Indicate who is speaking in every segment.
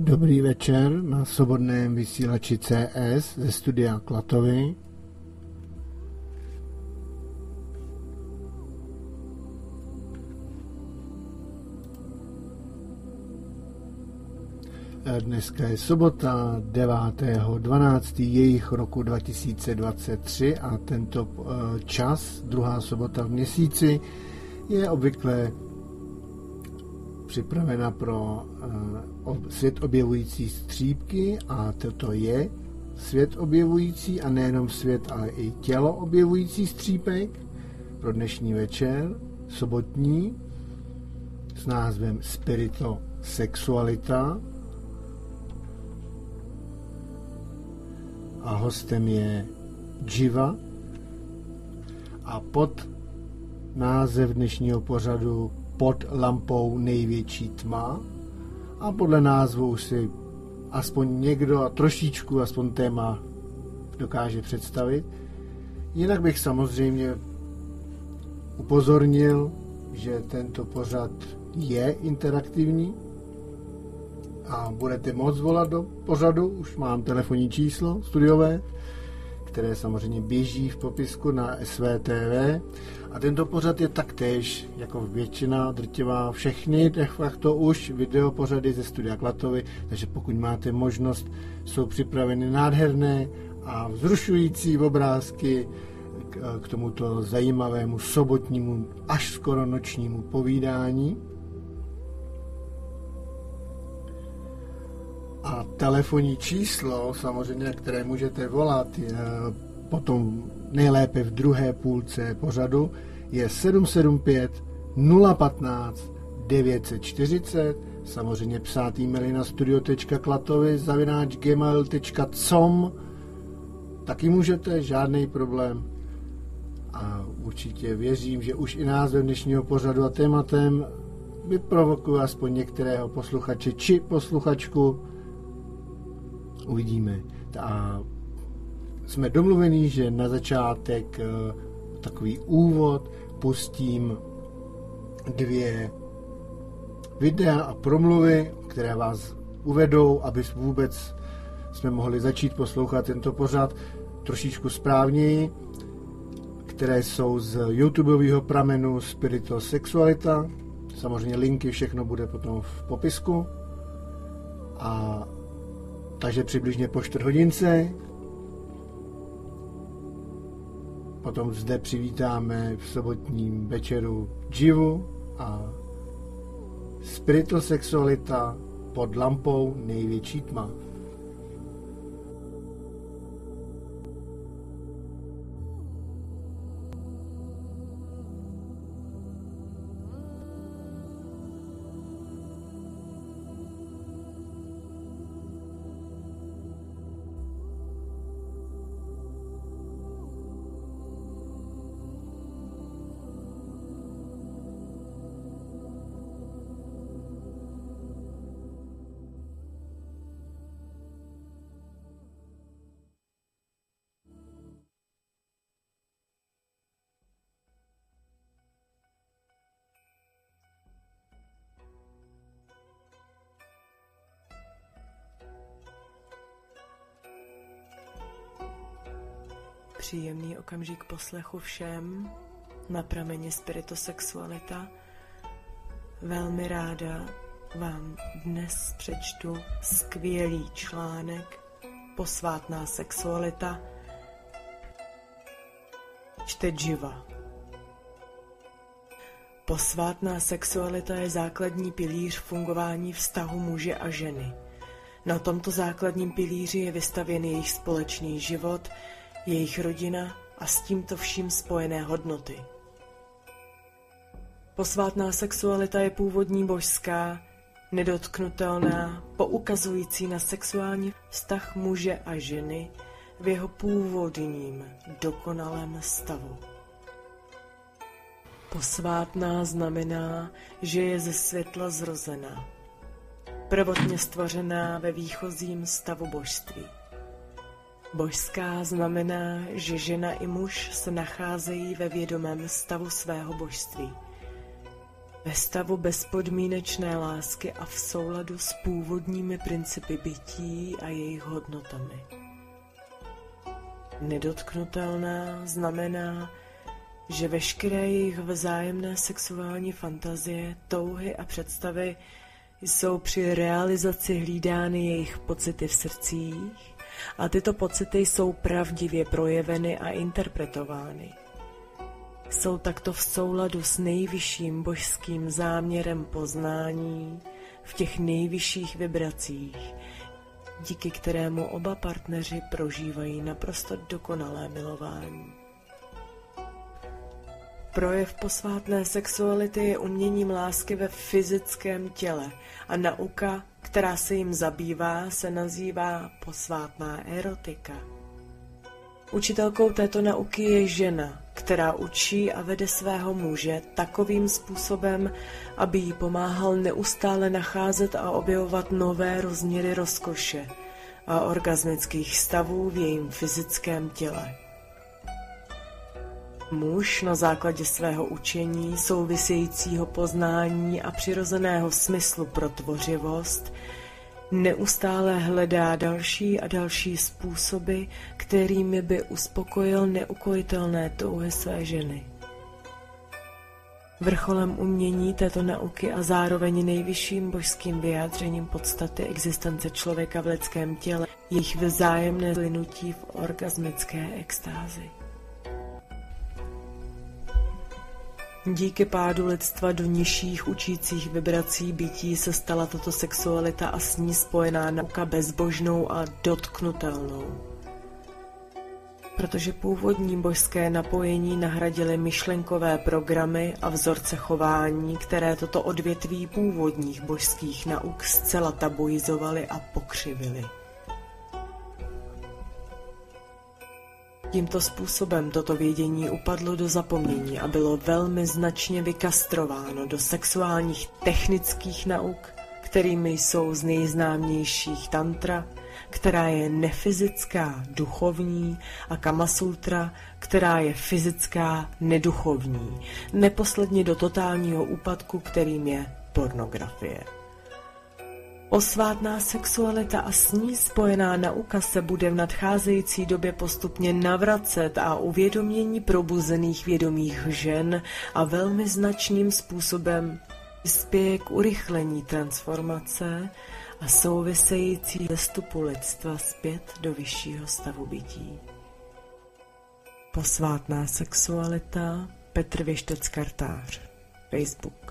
Speaker 1: Dobrý večer na svobodném vysílači CS ze studia Klatovy. Dneska je sobota 9.12. jejich roku 2023 a tento eh, čas, druhá sobota v měsíci, je obvykle připravena pro uh, svět objevující střípky a toto je svět objevující a nejenom svět, ale i tělo objevující střípek pro dnešní večer, sobotní, s názvem Spirito Sexualita. A hostem je Jiva. A pod název dnešního pořadu pod lampou největší tma. A podle názvu už si aspoň někdo a trošičku aspoň téma dokáže představit. Jinak bych samozřejmě upozornil, že tento pořad je interaktivní a budete moct volat do pořadu, už mám telefonní číslo studiové, které samozřejmě běží v popisku na SVTV a tento pořad je taktéž, jako většina drtivá, všechny de facto už video pořady ze studia Klatovy, takže pokud máte možnost, jsou připraveny nádherné a vzrušující obrázky k tomuto zajímavému sobotnímu až skoro nočnímu povídání. A telefonní číslo, samozřejmě, které můžete volat, je potom nejlépe v druhé půlce pořadu, je 775 015 940, samozřejmě psát e-maily na studio.klatovy zavináč gmail.com taky můžete, žádný problém. A určitě věřím, že už i název dnešního pořadu a tématem vyprovokuju aspoň některého posluchače či posluchačku. Uvidíme. A jsme domluvení, že na začátek eh, takový úvod pustím dvě videa a promluvy, které vás uvedou, aby vůbec jsme mohli začít poslouchat tento pořad trošičku správněji, které jsou z YouTubeového pramenu Spiritual Sexualita. Samozřejmě linky, všechno bude potom v popisku. A takže přibližně po čtvrt hodince Potom zde přivítáme v sobotním večeru Jivu a Spiritual Sexualita pod lampou největší tma.
Speaker 2: Příjemný okamžik poslechu všem na prameni spiritosexualita. Velmi ráda vám dnes přečtu skvělý článek Posvátná sexualita čte živa. Posvátná sexualita je základní pilíř fungování vztahu muže a ženy. Na tomto základním pilíři je vystavěn jejich společný život, jejich rodina a s tímto vším spojené hodnoty. Posvátná sexualita je původní božská, nedotknutelná, poukazující na sexuální vztah muže a ženy v jeho původním, dokonalém stavu. Posvátná znamená, že je ze světla zrozená, prvotně stvořená ve výchozím stavu božství. Božská znamená, že žena i muž se nacházejí ve vědomém stavu svého božství. ve stavu bezpodmínečné lásky a v souladu s původními principy bytí a jejich hodnotami. Nedotknutelná znamená, že veškeré jejich vzájemné sexuální fantazie, touhy a představy jsou při realizaci hlídány jejich pocity v srdcích a tyto pocity jsou pravdivě projeveny a interpretovány. Jsou takto v souladu s nejvyšším božským záměrem poznání v těch nejvyšších vibracích, díky kterému oba partneři prožívají naprosto dokonalé milování. Projev posvátné sexuality je uměním lásky ve fyzickém těle a nauka, která se jim zabývá, se nazývá posvátná erotika. Učitelkou této nauky je žena, která učí a vede svého muže takovým způsobem, aby jí pomáhal neustále nacházet a objevovat nové rozměry rozkoše a orgasmických stavů v jejím fyzickém těle. Muž na základě svého učení, souvisejícího poznání a přirozeného smyslu pro tvořivost neustále hledá další a další způsoby, kterými by uspokojil neukojitelné touhy své ženy. Vrcholem umění této nauky a zároveň nejvyšším božským vyjádřením podstaty existence člověka v lidském těle, jejich vzájemné zlinutí v orgasmické extázi. Díky pádu lidstva do nižších učících vibrací bytí se stala tato sexualita a s ní spojená nauka bezbožnou a dotknutelnou. Protože původní božské napojení nahradily myšlenkové programy a vzorce chování, které toto odvětví původních božských nauk zcela tabuizovaly a pokřivily. Tímto způsobem toto vědění upadlo do zapomnění a bylo velmi značně vykastrováno do sexuálních technických nauk, kterými jsou z nejznámějších tantra, která je nefyzická, duchovní a Kamasutra, která je fyzická, neduchovní, neposledně do totálního úpadku, kterým je pornografie. Osvátná sexualita a s ní spojená nauka se bude v nadcházející době postupně navracet a uvědomění probuzených vědomých žen a velmi značným způsobem spěje k urychlení transformace a související zestupu lidstva zpět do vyššího stavu bytí. Posvátná sexualita Petr Věštec Kartář Facebook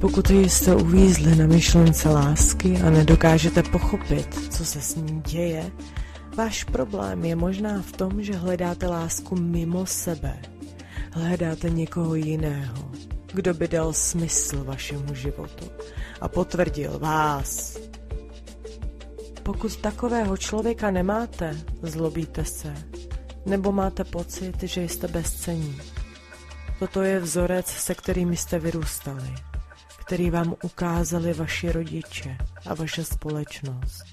Speaker 2: Pokud jste uvízli na myšlence lásky a nedokážete pochopit, co se s ní děje, váš problém je možná v tom, že hledáte lásku mimo sebe. Hledáte někoho jiného, kdo by dal smysl vašemu životu a potvrdil vás. Pokud takového člověka nemáte, zlobíte se, nebo máte pocit, že jste bezcení. Toto je vzorec, se kterými jste vyrůstali který vám ukázali vaši rodiče a vaše společnost.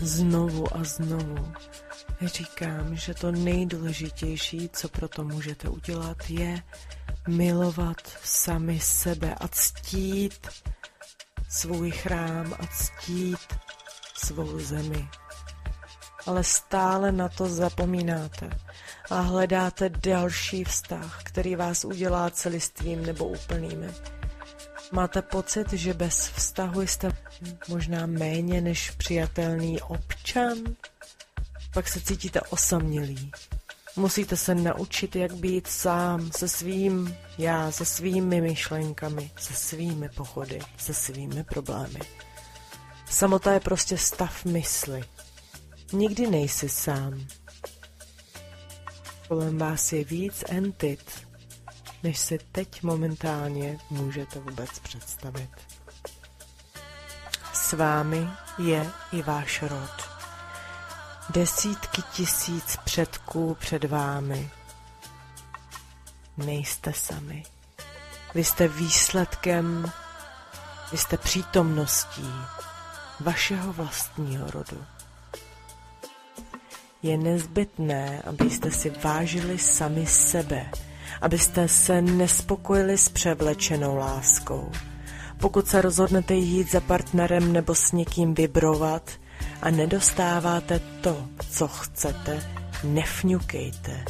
Speaker 2: Znovu a znovu říkám, že to nejdůležitější, co pro to můžete udělat, je milovat sami sebe a ctít svůj chrám a ctít svou zemi. Ale stále na to zapomínáte a hledáte další vztah, který vás udělá celistvým nebo úplnými. Máte pocit, že bez vztahu jste možná méně než přijatelný občan? Pak se cítíte osamělý. Musíte se naučit, jak být sám se svým já, se svými myšlenkami, se svými pochody, se svými problémy. Samota je prostě stav mysli. Nikdy nejsi sám. Kolem vás je víc entit, než si teď momentálně můžete vůbec představit. S vámi je i váš rod. Desítky tisíc předků před vámi. Nejste sami. Vy jste výsledkem, vy jste přítomností vašeho vlastního rodu. Je nezbytné, abyste si vážili sami sebe, abyste se nespokojili s převlečenou láskou. Pokud se rozhodnete jít za partnerem nebo s někým vibrovat a nedostáváte to, co chcete, nefňukejte,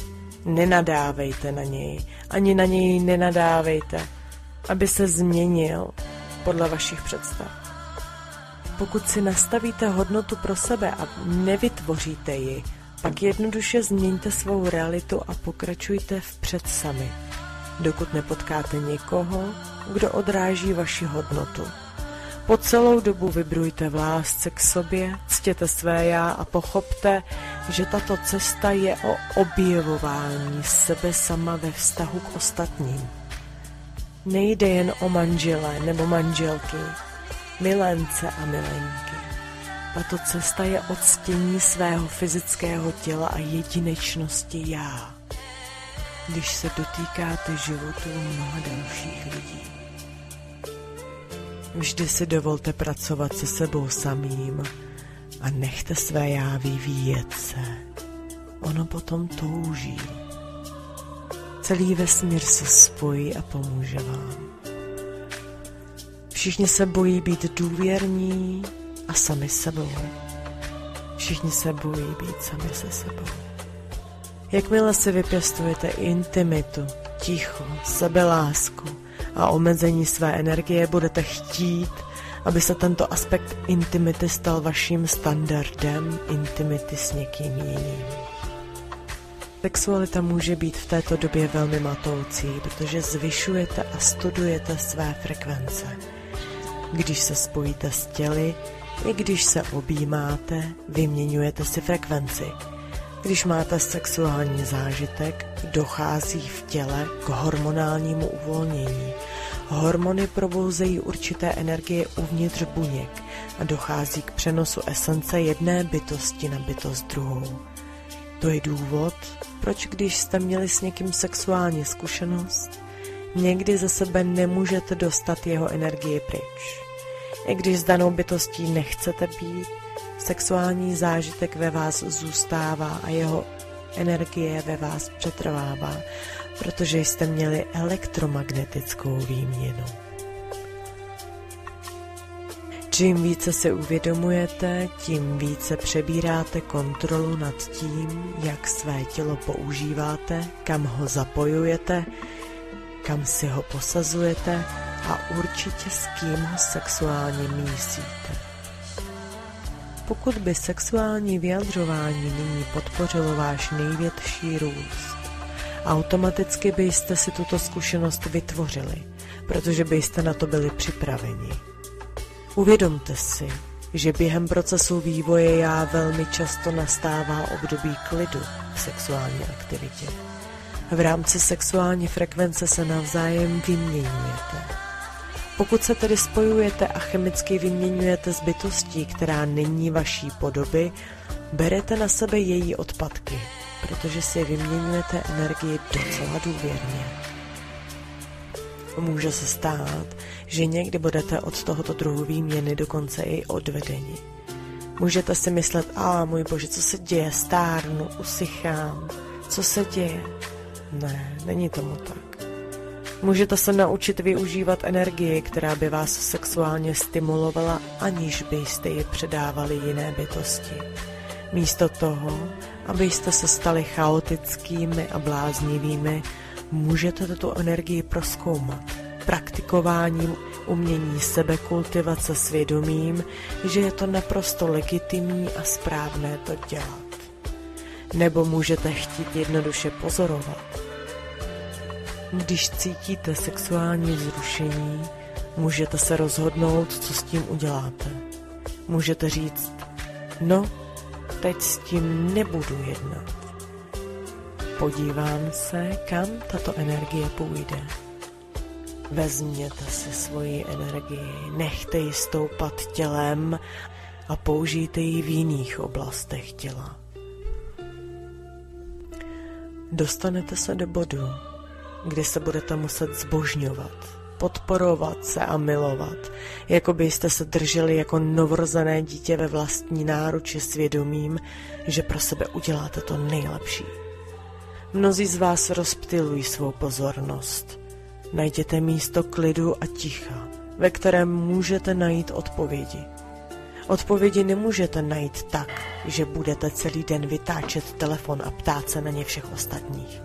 Speaker 2: nenadávejte na něj, ani na něj nenadávejte, aby se změnil podle vašich představ. Pokud si nastavíte hodnotu pro sebe a nevytvoříte ji, pak jednoduše změňte svou realitu a pokračujte vpřed sami, dokud nepotkáte někoho, kdo odráží vaši hodnotu. Po celou dobu vybrujte v lásce k sobě, ctěte své já a pochopte, že tato cesta je o objevování sebe sama ve vztahu k ostatním. Nejde jen o manžele nebo manželky, milence a milenky. Tato cesta je odstění svého fyzického těla a jedinečnosti já, když se dotýkáte životu mnoha dalších lidí. Vždy si dovolte pracovat se sebou samým a nechte své já vyvíjet se. Ono potom touží. Celý vesmír se spojí a pomůže vám. Všichni se bojí být důvěrní a sami sebou. Všichni se bojí být sami se sebou. Jakmile si vypěstujete intimitu, ticho, sebelásku a omezení své energie, budete chtít, aby se tento aspekt intimity stal vaším standardem intimity s někým jiným. Sexualita může být v této době velmi matoucí, protože zvyšujete a studujete své frekvence. Když se spojíte s těly, i když se objímáte, vyměňujete si frekvenci. Když máte sexuální zážitek, dochází v těle k hormonálnímu uvolnění. Hormony probouzejí určité energie uvnitř buněk a dochází k přenosu esence jedné bytosti na bytost druhou. To je důvod, proč když jste měli s někým sexuální zkušenost, někdy ze sebe nemůžete dostat jeho energii pryč. I když s danou bytostí nechcete být, sexuální zážitek ve vás zůstává a jeho energie ve vás přetrvává, protože jste měli elektromagnetickou výměnu. Čím více si uvědomujete, tím více přebíráte kontrolu nad tím, jak své tělo používáte, kam ho zapojujete, kam si ho posazujete a určitě s kým ho sexuálně mísíte. Pokud by sexuální vyjadřování nyní podpořilo váš největší růst, automaticky byste si tuto zkušenost vytvořili, protože byste na to byli připraveni. Uvědomte si, že během procesu vývoje já velmi často nastává období klidu v sexuální aktivitě. V rámci sexuální frekvence se navzájem vyměňujete. Pokud se tedy spojujete a chemicky vyměňujete s bytostí, která není vaší podoby, berete na sebe její odpadky, protože si vyměňujete energii docela důvěrně. Může se stát, že někdy budete od tohoto druhu výměny dokonce i odvedeni. Můžete si myslet, a můj bože, co se děje, stárnu, usychám, co se děje. Ne, není tomu tak. Můžete se naučit využívat energii, která by vás sexuálně stimulovala, aniž byste ji předávali jiné bytosti. Místo toho, abyste se stali chaotickými a bláznivými, můžete tuto energii proskoumat, praktikováním umění sebekultivace svědomím, že je to naprosto legitimní a správné to dělat. Nebo můžete chtít jednoduše pozorovat. Když cítíte sexuální vzrušení, můžete se rozhodnout, co s tím uděláte. Můžete říct, no, teď s tím nebudu jednat. Podívám se, kam tato energie půjde. Vezměte si svoji energii, nechte ji stoupat tělem a použijte ji v jiných oblastech těla. Dostanete se do bodu, kdy se budete muset zbožňovat, podporovat se a milovat, jako byste se drželi jako novrozené dítě ve vlastní náruči svědomím, že pro sebe uděláte to nejlepší. Mnozí z vás rozptilují svou pozornost. Najděte místo klidu a ticha, ve kterém můžete najít odpovědi. Odpovědi nemůžete najít tak, že budete celý den vytáčet telefon a ptát se na ně všech ostatních.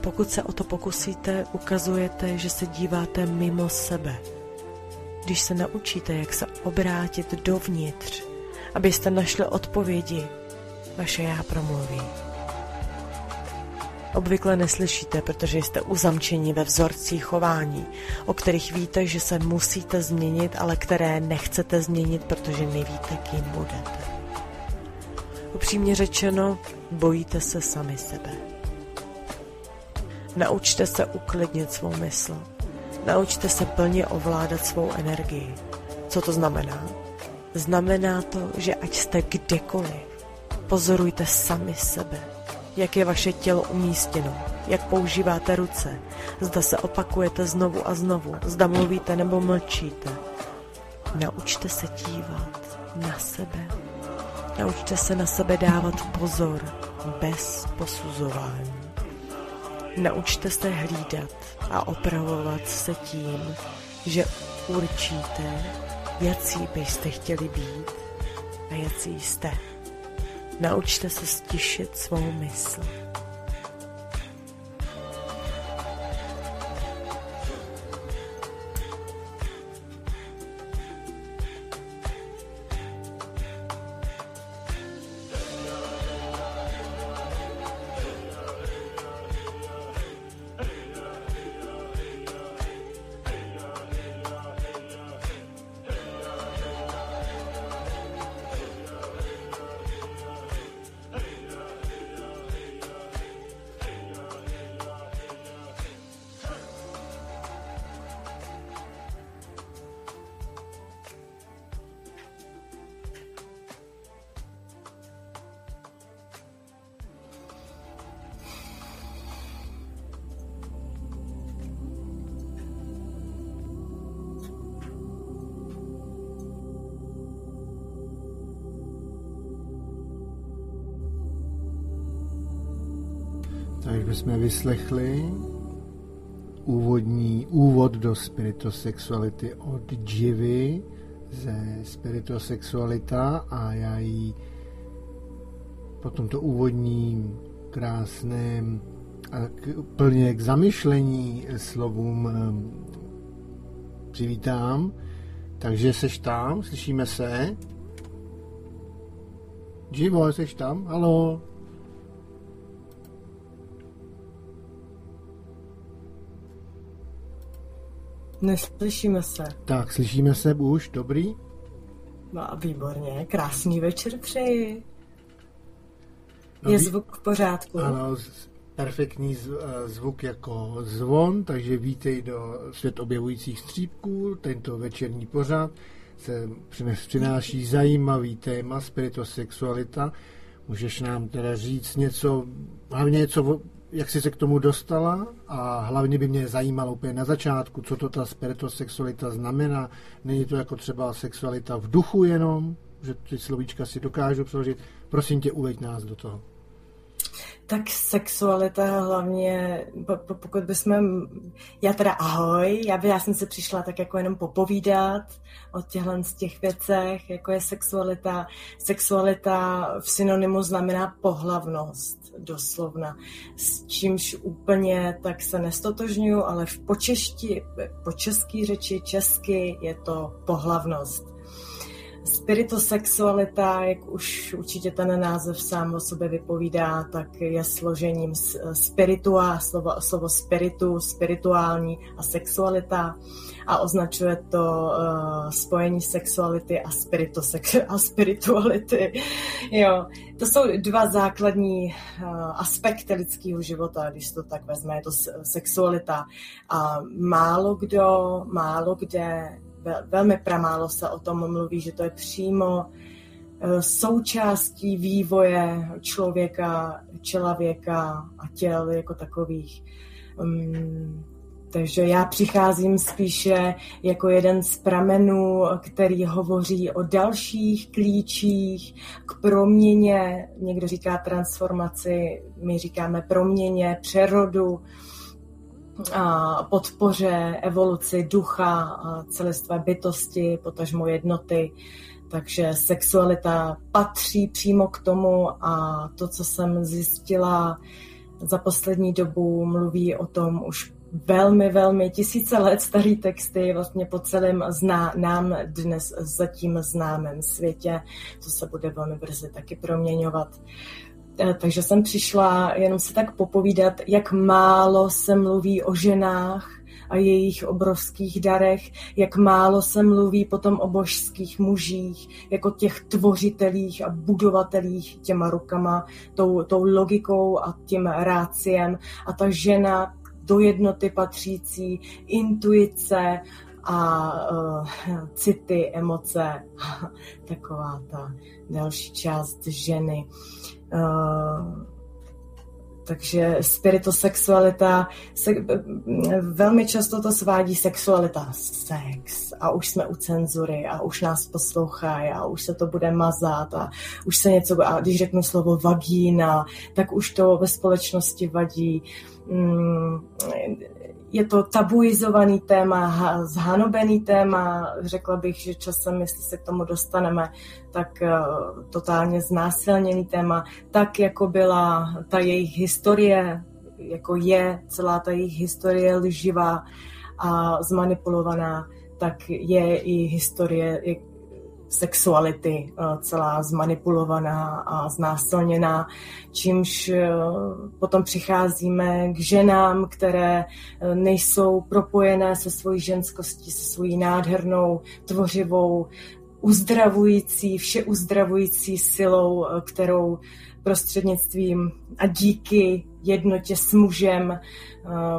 Speaker 2: Pokud se o to pokusíte, ukazujete, že se díváte mimo sebe. Když se naučíte, jak se obrátit dovnitř, abyste našli odpovědi, vaše já promluví. Obvykle neslyšíte, protože jste uzamčeni ve vzorcích chování, o kterých víte, že se musíte změnit, ale které nechcete změnit, protože nevíte, kým budete. Upřímně řečeno, bojíte se sami sebe. Naučte se uklidnit svou mysl. Naučte se plně ovládat svou energii. Co to znamená? Znamená to, že ať jste kdekoliv, pozorujte sami sebe jak je vaše tělo umístěno, jak používáte ruce, zda se opakujete znovu a znovu, zda mluvíte nebo mlčíte. Naučte se dívat na sebe. Naučte se na sebe dávat pozor bez posuzování. Naučte se hlídat a opravovat se tím, že určíte, jaký byste chtěli být a jaký jste. Naučte se stišit svou mysl.
Speaker 1: Vyslechli úvodní úvod do spiritosexuality od Jivy ze spiritosexualita a já jí po tomto úvodním krásném a k, plně k zamyšlení slovům um, přivítám. Takže seš tam, slyšíme se. Jivo, seš tam? Halo?
Speaker 2: Neslyšíme se.
Speaker 1: Tak, slyšíme se už, dobrý?
Speaker 2: No a výborně, krásný večer přeji. No, Je zvuk v pořádku?
Speaker 1: Ano, perfektní eh, zvuk jako zvon, takže vítej do svět objevujících střípků. Tento večerní pořad se přináší zajímavý téma spiritosexualita. Můžeš nám teda říct něco, hlavně něco jak jsi se k tomu dostala a hlavně by mě zajímalo úplně na začátku, co to ta spiritosexualita znamená. Není to jako třeba sexualita v duchu jenom, že ty slovíčka si dokážu přeložit. Prosím tě, uveď nás do toho.
Speaker 2: Tak sexualita hlavně, pokud bychom, já teda ahoj, já, by, já jsem se přišla tak jako jenom popovídat o těchhle z těch věcech, jako je sexualita. Sexualita v synonymu znamená pohlavnost, doslovna, s čímž úplně tak se nestotožňuju, ale v počešti, po české řeči česky je to pohlavnost. Spiritosexualita, jak už určitě ten název sám o sobě vypovídá, tak je složením spiritua, slovo, slovo spiritu, spirituální a sexualita a označuje to uh, spojení sexuality a, a spirituality. Jo. To jsou dva základní uh, aspekty lidského života, když to tak vezme, je to sexualita. A málo kdo, málo kde velmi pramálo se o tom mluví, že to je přímo eh, součástí vývoje člověka, člověka a těl jako takových. Um, takže já přicházím spíše jako jeden z pramenů, který hovoří o dalších klíčích k proměně, někdo říká transformaci, my říkáme proměně, přerodu, podpoře evoluci ducha, a celistvé bytosti, potažmo jednoty. Takže sexualita patří přímo k tomu a to, co jsem zjistila za poslední dobu, mluví o tom už velmi, velmi tisíce let starý texty vlastně po celém zná, nám dnes zatím známém světě, co se bude velmi brzy taky proměňovat. Eh, takže jsem přišla jenom se tak popovídat, jak málo se mluví o ženách a jejich obrovských darech, jak málo se mluví potom o božských mužích, jako těch tvořitelích a budovatelích těma rukama, tou, tou logikou a tím ráciem. A ta žena do jednoty patřící, intuice a uh, city, emoce, taková ta další část ženy. Uh, takže spiritosexualita, se, velmi často to svádí sexualita, sex a už jsme u cenzury a už nás poslouchají a už se to bude mazat a už se něco, a když řeknu slovo vagína, tak už to ve společnosti vadí. Mm, je to tabuizovaný téma, zhanobený téma, řekla bych, že časem, jestli se k tomu dostaneme, tak uh, totálně znásilněný téma, tak jako byla ta jejich historie, jako je celá ta jejich historie lživá a zmanipulovaná, tak je i historie, sexuality eh, celá zmanipulovaná a znásilněná, čímž eh, potom přicházíme k ženám, které eh, nejsou propojené se svojí ženskostí, se svojí nádhernou, tvořivou, uzdravující, vše uzdravující silou, kterou prostřednictvím a díky jednotě s mužem, eh,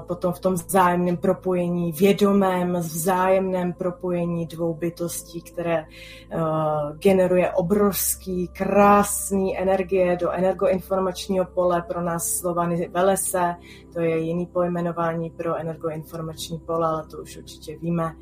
Speaker 2: potom v tom vzájemném propojení, vědomém, vzájemném propojení dvou bytostí, které eh, generuje obrovský, krásný energie do energoinformačního pole pro nás Slovany Velese, to je jiný pojmenování pro energoinformační pole, ale to už určitě víme.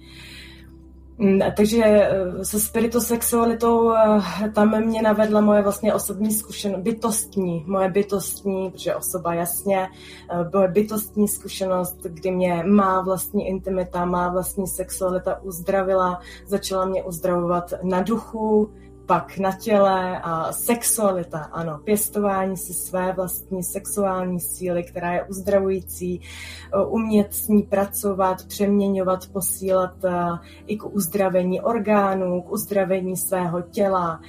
Speaker 2: Takže eh, se spiritosexualitou eh, tam mě navedla moje vlastně osobní zkušenost, bytostní, moje bytostní, protože osoba jasně, eh, moje bytostní zkušenost, kdy mě má vlastní intimita, má vlastní sexualita uzdravila, začala mě uzdravovat na duchu, pak na těle a sexualita, ano, pěstování si své vlastní sexuální síly, která je uzdravující, umět s ní pracovat, přeměňovat, posílat i k uzdravení orgánů, k uzdravení svého těla.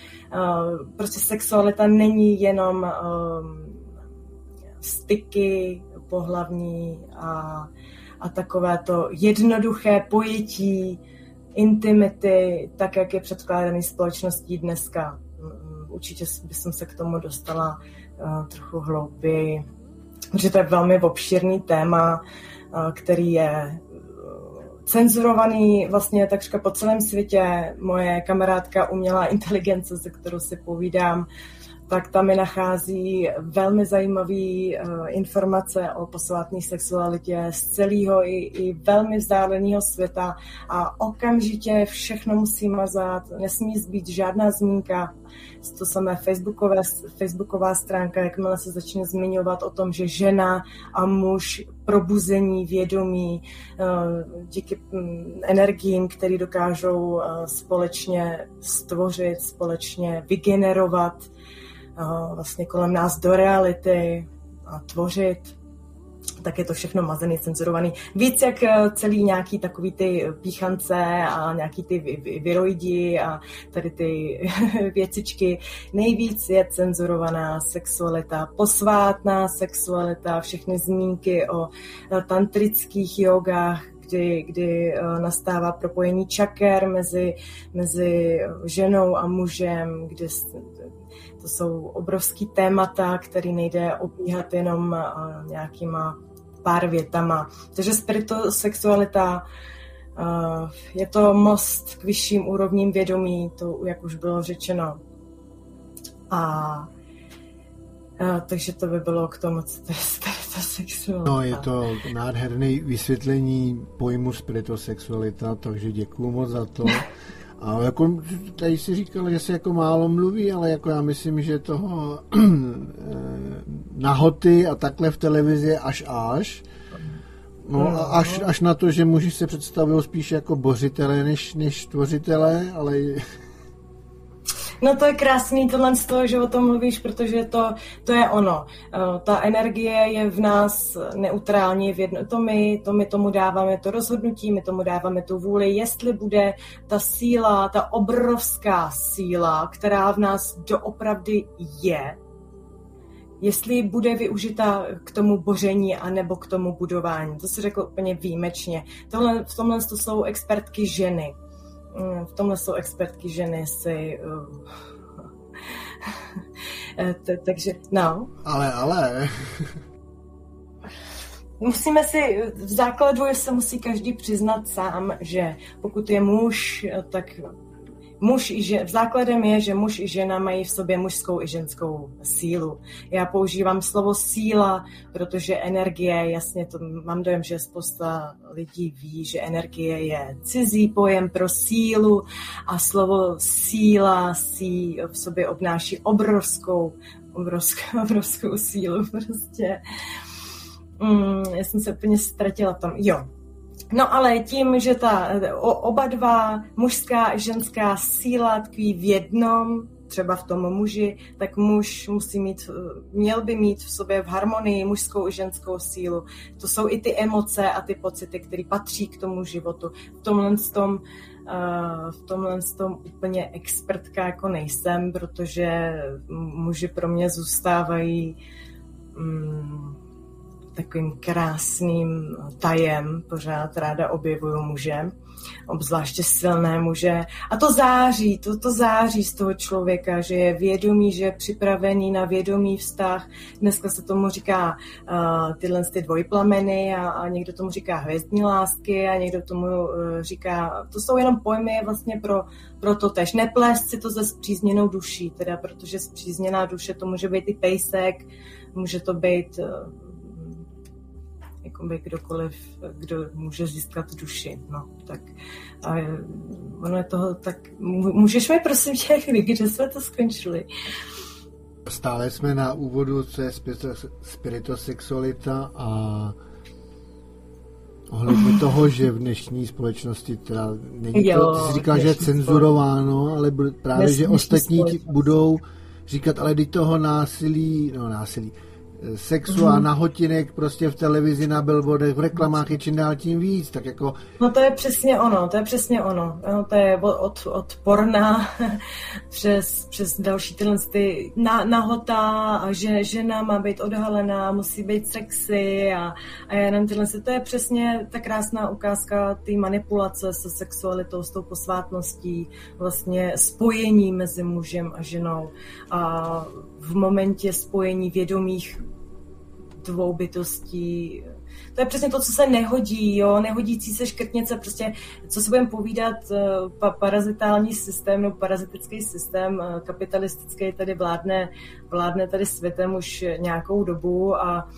Speaker 2: Prostě sexualita není jenom styky pohlavní a, a takové to jednoduché pojetí intimity, tak jak je předkládaný společností dneska. Mm, určitě bych se k tomu dostala uh, trochu hlouběji, protože to je velmi obšírný téma, uh, který je eh, cenzurovaný vlastně takřka po celém světě. Moje kamarádka umělá inteligence, se kterou si povídám, tak tam mi nachází velmi zajímavé uh, informace o posvátné sexualitě z celého i, i velmi vzdáleného světa a okamžitě všechno musí mazat, nesmí zbýt žádná zmínka. To samé Facebookové, Facebooková stránka, jakmile se začne zmiňovat o tom, že žena a muž probuzení vědomí eh, díky mm, energiím, které dokážou eh, společně stvořit, společně vygenerovat eh, vlastně kolem nás do reality a tvořit tak je to všechno mazený, cenzurovaný. Víc jak eh, celý nějaký takový ty píchance a nějaký ty viroidi a tady ty věcičky. Nejvíc je cenzurovaná sexualita, posvátná sexualita, všechny zmínky o eh, tantrických jogách, kdy, kdy eh, nastává propojení čaker mezi, mezi ženou a mužem, kde to jsou obrovský témata, který nejde obíhat jenom nějakýma pár větama. Takže spirituosexualita uh, je to most k vyšším úrovním vědomí, to jak už bylo řečeno. A uh, takže to by bylo k tomu, co to je spirituosexualita.
Speaker 1: No, je to nádherné vysvětlení pojmu spirituosexualita, takže děkuji moc za to. A jako, tady si říkal, že se jako málo mluví, ale jako já myslím, že toho eh, nahoty a takhle v televizi až až. No, až, až na to, že muži se představují spíš jako bořitele než, než tvořitele, ale
Speaker 2: No to je krásný tohle z toho, že o tom mluvíš, protože to, to je ono. Eh, ta energie je v nás neutrální, v jedno, to, my, to my tomu dáváme to rozhodnutí, my tomu dáváme tu vůli, jestli bude ta síla, ta obrovská síla, která v nás doopravdy je, jestli bude využita k tomu boření anebo k tomu budování. To se řekl úplně výjimečně. Tohle, v tomhle to jsou expertky ženy. Mm, v tomhle jsou expertky ženy si... Uh, takže, no.
Speaker 1: Ale, ale...
Speaker 2: Musíme si, v základu se musí každý přiznat sám, že pokud je muž, tak muž i žen, základem je, že muž i žena mají v sobě mužskou i ženskou sílu. Já používám slovo síla, protože energie, jasně to mám dojem, že spousta lidí ví, že energie je cizí pojem pro sílu a slovo síla sí v sobě obnáší obrovskou, obrovskou, obrovskou sílu prostě. Mm, já jsem se úplně ztratila v tom. Jo, No ale tím, že ta oba dva, mužská a ženská síla tkví v jednom, třeba v tom muži, tak muž musí mít, měl by mít v sobě v harmonii mužskou i ženskou sílu. To jsou i ty emoce a ty pocity, které patří k tomu životu. V tomhle tom, uh, v tomhle tom úplně expertka jako nejsem, protože muži pro mě zůstávají um, takovým krásným tajem, pořád ráda objevuju muže, obzvláště silné muže. A to září, to, to září z toho člověka, že je vědomý, že je připravený na vědomý vztah. Dneska se tomu říká uh, tyhle ty dvojplameny a, a někdo tomu říká hvězdní lásky a někdo tomu uh, říká, to jsou jenom pojmy vlastně pro, pro to tež. Neplést si to ze zpřízněnou duší, teda protože zpřízněná duše to může být i pejsek, může to být uh, jakoby kdokoliv, kdo může získat duši. No, tak a ono je toho tak... Můžeš mi prosím tě, kde jsme to skončili?
Speaker 1: Stále jsme na úvodu, co je spiritosexualita a ohledně toho, že v dnešní společnosti teda není jo, to, ty jsi říkal, že je cenzurováno, ale právě, že ostatní budou říkat, ale ty toho násilí, no násilí, sexu a nahotinek prostě v televizi, na billboardech, v reklamách je čím dál tím víc, tak jako...
Speaker 2: No to je přesně ono, to je přesně ono. No, to je od, od porna přes, přes další tyhle ty na, nahota a že žena má být odhalená, musí být sexy a, a jenom tyhle to je přesně ta krásná ukázka té manipulace se sexualitou, s tou posvátností, vlastně spojení mezi mužem a ženou a v momentě spojení vědomých dvou bytostí. To je přesně to, co se nehodí, jo, nehodící se škrtnice, prostě, co se budeme povídat, eh, pa, parazitální systém nebo parazitický systém eh, kapitalistický tady vládne, vládne tady světem už nějakou dobu a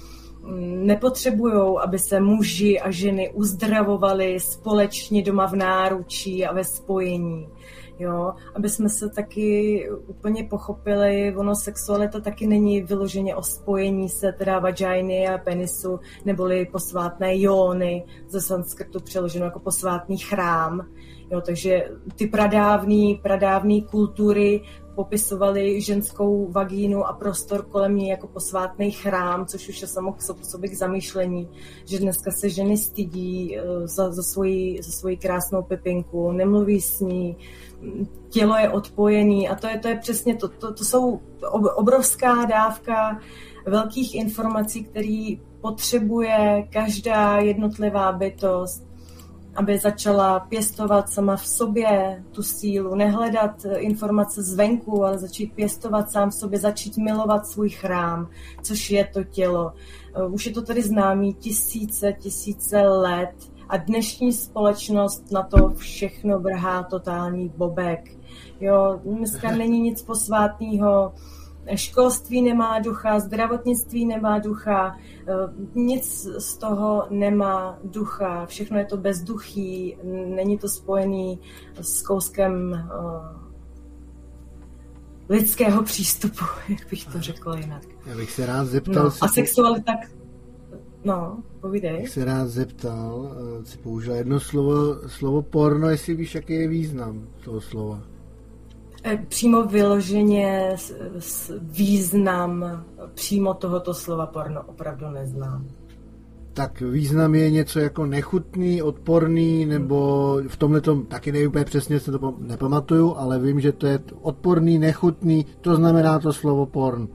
Speaker 2: mm, nepotřebují, aby se muži a ženy uzdravovali společně doma v náručí a ve spojení. Jo, aby jsme se taky úplně pochopili, ono sexualita taky není vyloženě o spojení se teda vaginy a penisu, neboli posvátné jóny, ze sanskrtu přeloženo jako posvátný chrám, Jo, takže ty pradávný, pradávný kultury popisovali ženskou vagínu a prostor kolem ní jako posvátný chrám, což už je samo k sobě k zamýšlení, že dneska se ženy stydí eh, za, za, svoji, za svoji krásnou pepinku, nemluví s ní, tělo je odpojený a to je, to je přesně to, to, to jsou obrovská dávka velkých informací, který potřebuje každá jednotlivá bytost aby začala pěstovat sama v sobě tu sílu, nehledat informace zvenku, ale začít pěstovat sám v sobě, začít milovat svůj chrám, což je to tělo. Eh, už je to tady známý tisíce, tisíce let a dnešní společnost na to všechno vrhá totální bobek. Jo, dneska není nic posvátného, školství nemá ducha, zdravotnictví nemá ducha, eh, nic z toho nemá ducha, všechno je to bezduchý, není to spojený s kouskem eh, lidského přístupu, jak bych to řekla jinak.
Speaker 1: Já bych se rád zeptal...
Speaker 2: No, a sexualita... No, povídej.
Speaker 1: Bych se rád zeptal, eh, si použila jedno slovo, slovo porno, jestli víš, jaký je význam toho slova.
Speaker 2: Eh, přímo vyloženě význam přímo tohoto slova porno opravdu neznám.
Speaker 1: Tak význam je něco jako nechutný, odporný, nebo v tomhle tom taky nevím úplně přesně, se to nepamatuju, ale vím, že to je odporný, nechutný, to znamená to slovo porn.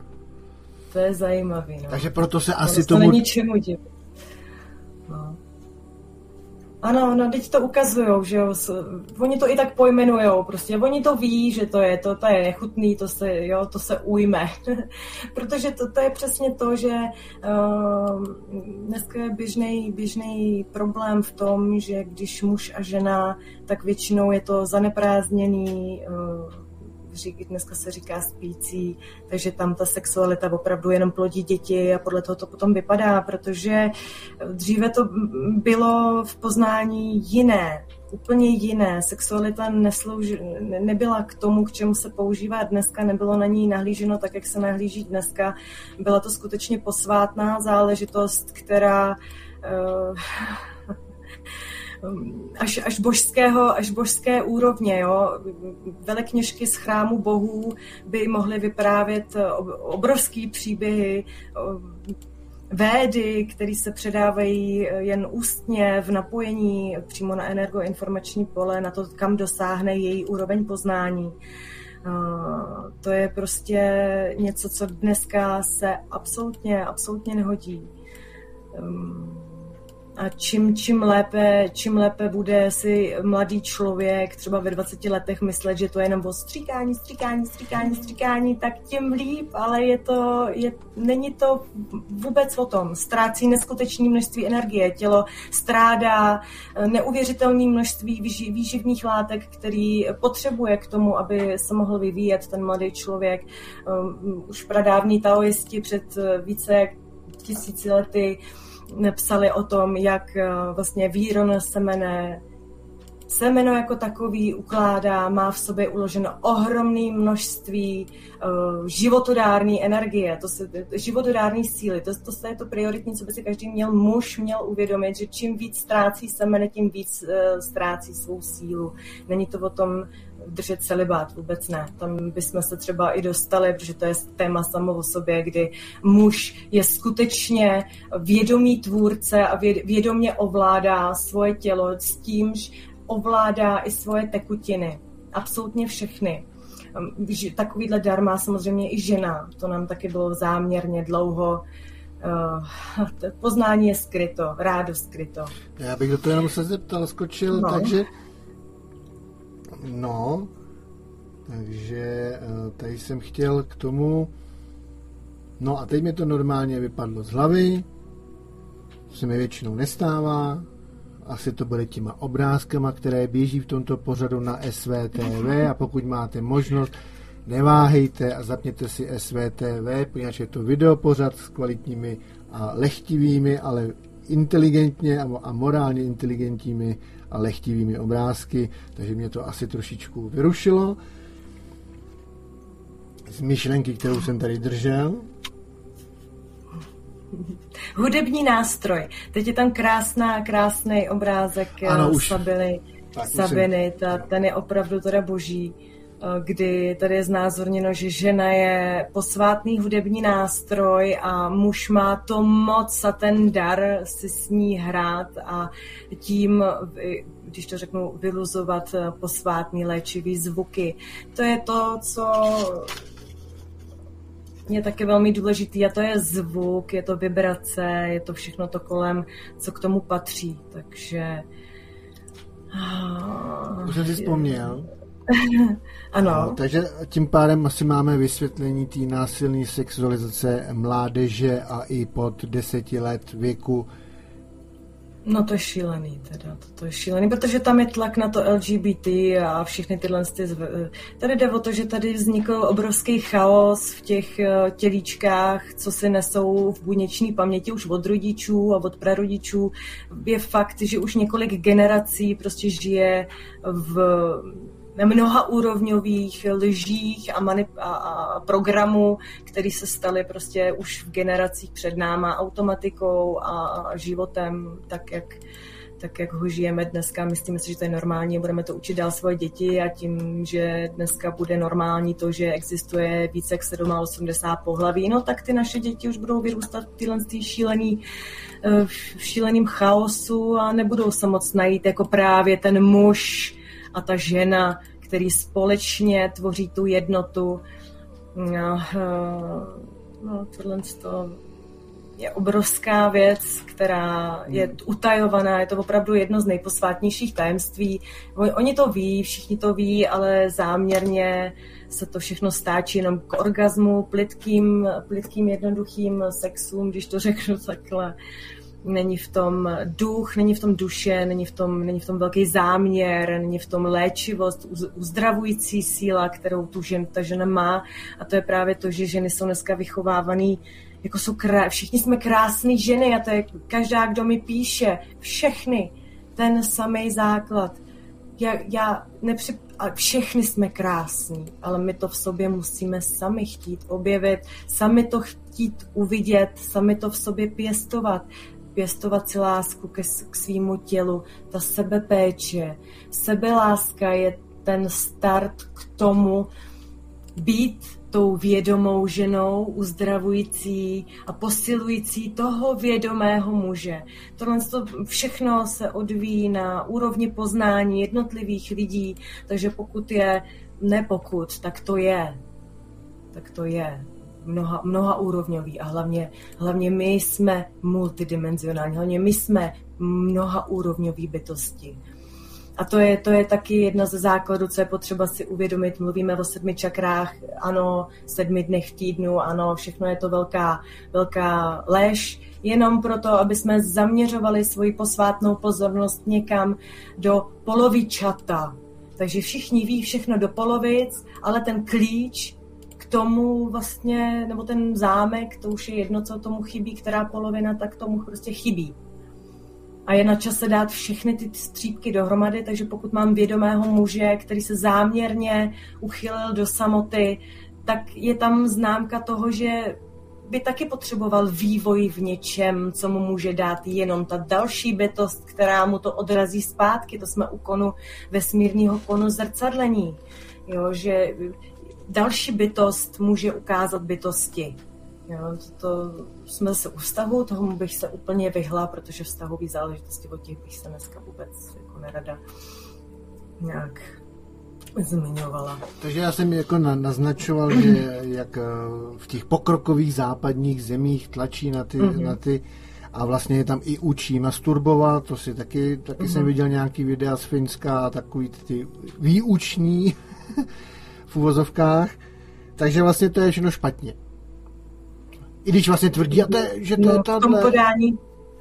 Speaker 2: To je zajímavý, no.
Speaker 1: Takže proto se asi
Speaker 2: to
Speaker 1: tomu...
Speaker 2: není čemu divit. No. Ano, no teď to ukazujou, že jo, oni to i tak pojmenujou, prostě oni to ví, že to je, to, to je nechutný, to se, jo, to se ujme. Protože to, to je přesně to, že uh, dneska je běžný, běžný problém v tom, že když muž a žena, tak většinou je to zaneprázdněný, uh, dneska se říká spící, takže tam ta sexualita opravdu jenom plodí děti a podle toho to potom vypadá, protože dříve to bylo v poznání jiné, úplně jiné. Sexualita neslouži, nebyla k tomu, k čemu se používá dneska, nebylo na ní nahlíženo tak, jak se nahlíží dneska. Byla to skutečně posvátná záležitost, která uh, až, až, božského, až božské úrovně. Jo? Velekněžky z chrámu bohů by mohly vyprávět eh, obrovský příběhy, eh, védy, které se předávají eh, jen ústně v napojení přímo na energoinformační pole, na to, kam dosáhne její úroveň poznání. To je prostě něco, co dneska se absolutně, absolutně nehodí. A čím, čím, lépe, čím lépe bude si mladý člověk třeba ve 20 letech myslet, že to je jenom o stříkání, stříkání, stříkání, stříkání, tak tím líp, ale je to, je, není to vůbec o tom. Ztrácí neskutečné množství energie, tělo strádá neuvěřitelné množství výživných látek, který potřebuje k tomu, aby se mohl vyvíjet ten mladý člověk. Um, už pradávní taoisti před více jak tisíci lety psali o tom, jak eh, vlastně výron semene semeno jako takový ukládá, má v sobě uloženo ohromné množství uh, životodárné energie, to se, životodárné síly, to, to je to prioritní, co by si každý měl muž měl uvědomit, že čím víc ztrácí semene, tím víc uh, ztrácí svou sílu. Není to o tom držet celibát, vůbec ne. Tam bychom se třeba i dostali, protože to je téma samo o sobě, kdy muž je skutečně vědomý tvůrce a vědomě ovládá svoje tělo s tím, ovládá i svoje tekutiny. Absolutně všechny. Takovýhle dar má samozřejmě i žena. To nám taky bylo záměrně dlouho Uh, poznání je skryto, rádo skryto.
Speaker 1: Já bych do toho jenom se zeptal, skočil, no. takže no, takže eh, tady jsem chtěl k tomu, no a teď mi to normálně vypadlo z hlavy, se mi většinou nestává, asi to bude těma obrázkama, které běží v tomto pořadu na SVTV a pokud máte možnost, neváhejte a zapněte si SVTV, poněvadž je to video pořad s kvalitními a lehtivými, ale inteligentně a morálně inteligentními a lehtivými obrázky, takže mě to asi trošičku vyrušilo z myšlenky, kterou jsem tady držel.
Speaker 2: Hudební nástroj. Teď je tam krásná, krásný obrázek ano, eh, už, Sabiny. Sabiny, ta, ten je opravdu teda boží. Eh, kdy tady je znázorněno, že žena je posvátný hudební nástroj a muž má to moc a ten dar si s ní hrát a tím, když to řeknu, vyluzovat eh, posvátný léčivý zvuky. To je to, co je také velmi důležitý a to je zvuk, je to vibrace, je to všechno to kolem, co k tomu patří. Takže...
Speaker 1: Už jsem si vzpomněl,
Speaker 2: ano. No,
Speaker 1: takže tím pádem asi máme vysvětlení té násilné sexualizace mládeže a i pod deseti let věku.
Speaker 2: No to je šílený teda, to, to je šílený, protože tam je tlak na to LGBT a všechny tyhle ty zv... Tady jde o to, že tady vznikl obrovský chaos v těch eh, tělíčkách, co si nesou v buněční paměti už od rodičů a od prarodičů. Je fakt, že už několik generací prostě žije v mnoha úrovňových lžích a, manip- a, a programů, které se staly prostě už v generacích před náma automatikou a, životem, tak jak, tak jak ho žijeme dneska. Myslíme si, že to je normální, budeme to učit dál svoje děti a tím, že dneska bude normální to, že existuje více jak 87 pohlaví, no tak ty naše děti už budou vyrůstat v tyhle šílený eh, v šíleným chaosu a nebudou se moc najít jako právě ten muž, a ta žena, který společně tvoří tu jednotu. No, eh, no tohle to je obrovská věc, která je hmm. utajovaná, je to opravdu jedno z nejposvátnějších tajemství. Oni to ví, všichni to ví, ale záměrně se to všechno stáčí jenom k orgazmu, plitkým, plitkým jednoduchým sexům, když to řeknu takhle není v tom duch, není v tom duše, není v tom, není v tom velký záměr, není v tom léčivost, uzdravující síla, kterou tu žen, ta žena má. A to je právě to, že ženy jsou dneska vychovávaný jako jsou krá... všichni jsme krásné ženy a to je každá, kdo mi píše, všechny, ten samý základ. Já, já nepři... a všechny jsme krásní, ale my to v sobě musíme sami chtít objevit, sami to chtít uvidět, sami to v sobě pěstovat pěstovat si lásku ke, k svýmu tělu, ta sebepéče. Sebeláska je ten start k tomu být tou vědomou ženou, uzdravující a posilující toho vědomého muže. Tohle to všechno se odvíjí na úrovni poznání jednotlivých lidí, takže pokud je, ne pokud, tak to je. Tak to je mnoha, mnoha úrovňový a hlavně, hlavně my jsme multidimenzionální, hlavně my jsme mnoha úrovňový bytosti. A to je, to je taky jedna ze základů, co je potřeba si uvědomit. Mluvíme o sedmi čakrách, ano, sedmi dnech v týdnu, ano, všechno je to velká, velká lež, jenom proto, aby jsme zaměřovali svoji posvátnou pozornost někam do polovičata. Takže všichni ví všechno do polovic, ale ten klíč tomu vlastně, nebo ten zámek, to už je jedno, co tomu chybí, která polovina, tak tomu prostě chybí. A je na čase dát všechny ty střípky dohromady, takže pokud mám vědomého muže, který se záměrně uchylil do samoty, tak je tam známka toho, že by taky potřeboval vývoj v něčem, co mu může dát jenom ta další bytost, která mu to odrazí zpátky. To jsme u konu vesmírního konu zrcadlení. Jo, že další bytost může ukázat bytosti. Jo, to jsme se u vztahu, tomu bych se úplně vyhla, protože vztahový záležitosti o těch bych se dneska vůbec jako nerada nějak zmiňovala.
Speaker 1: Takže já jsem jako na, naznačoval, že jak eh, v těch pokrokových západních zemích tlačí na ty, mm-hmm. na ty a vlastně je tam i učí masturbovat, to si taky, taky mm-hmm. jsem mhm. viděl nějaký videa z Finska a takový ty výuční v uvozovkách, takže vlastně to je všechno špatně. I když vlastně tvrdí, že to no, je tato...
Speaker 2: V tom podání,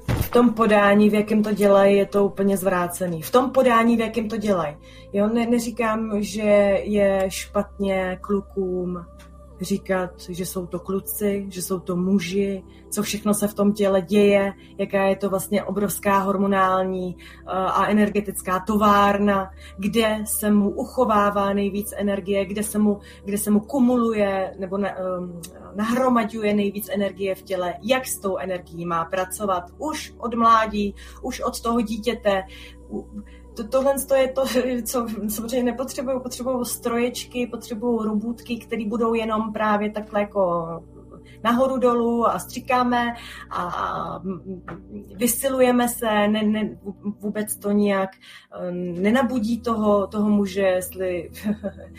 Speaker 2: v tom podání, v jakém to dělají, je to úplně zvrácený. V tom podání, v jakém to dělají. Jo, ne, neříkám, že je špatně klukům říkat, že jsou to kluci, že jsou to muži, co všechno se v tom těle děje, jaká je to vlastně obrovská hormonální eh, a energetická továrna, kde se mu uchovává nejvíc energie, kde se mu, kde se mu kumuluje nebo na, um, nahromaďuje nejvíc energie v těle, jak s tou energií má pracovat. Už od mládí, už od toho dítěte, to, tohle je to, co samozřejmě nepotřebují. Potřebují stroječky, potřebují robůtky, které budou jenom právě takhle jako nahoru dolů a stříkáme a vysilujeme se, ne, ne, vůbec to nějak eh, nenabudí toho, toho muže, jestli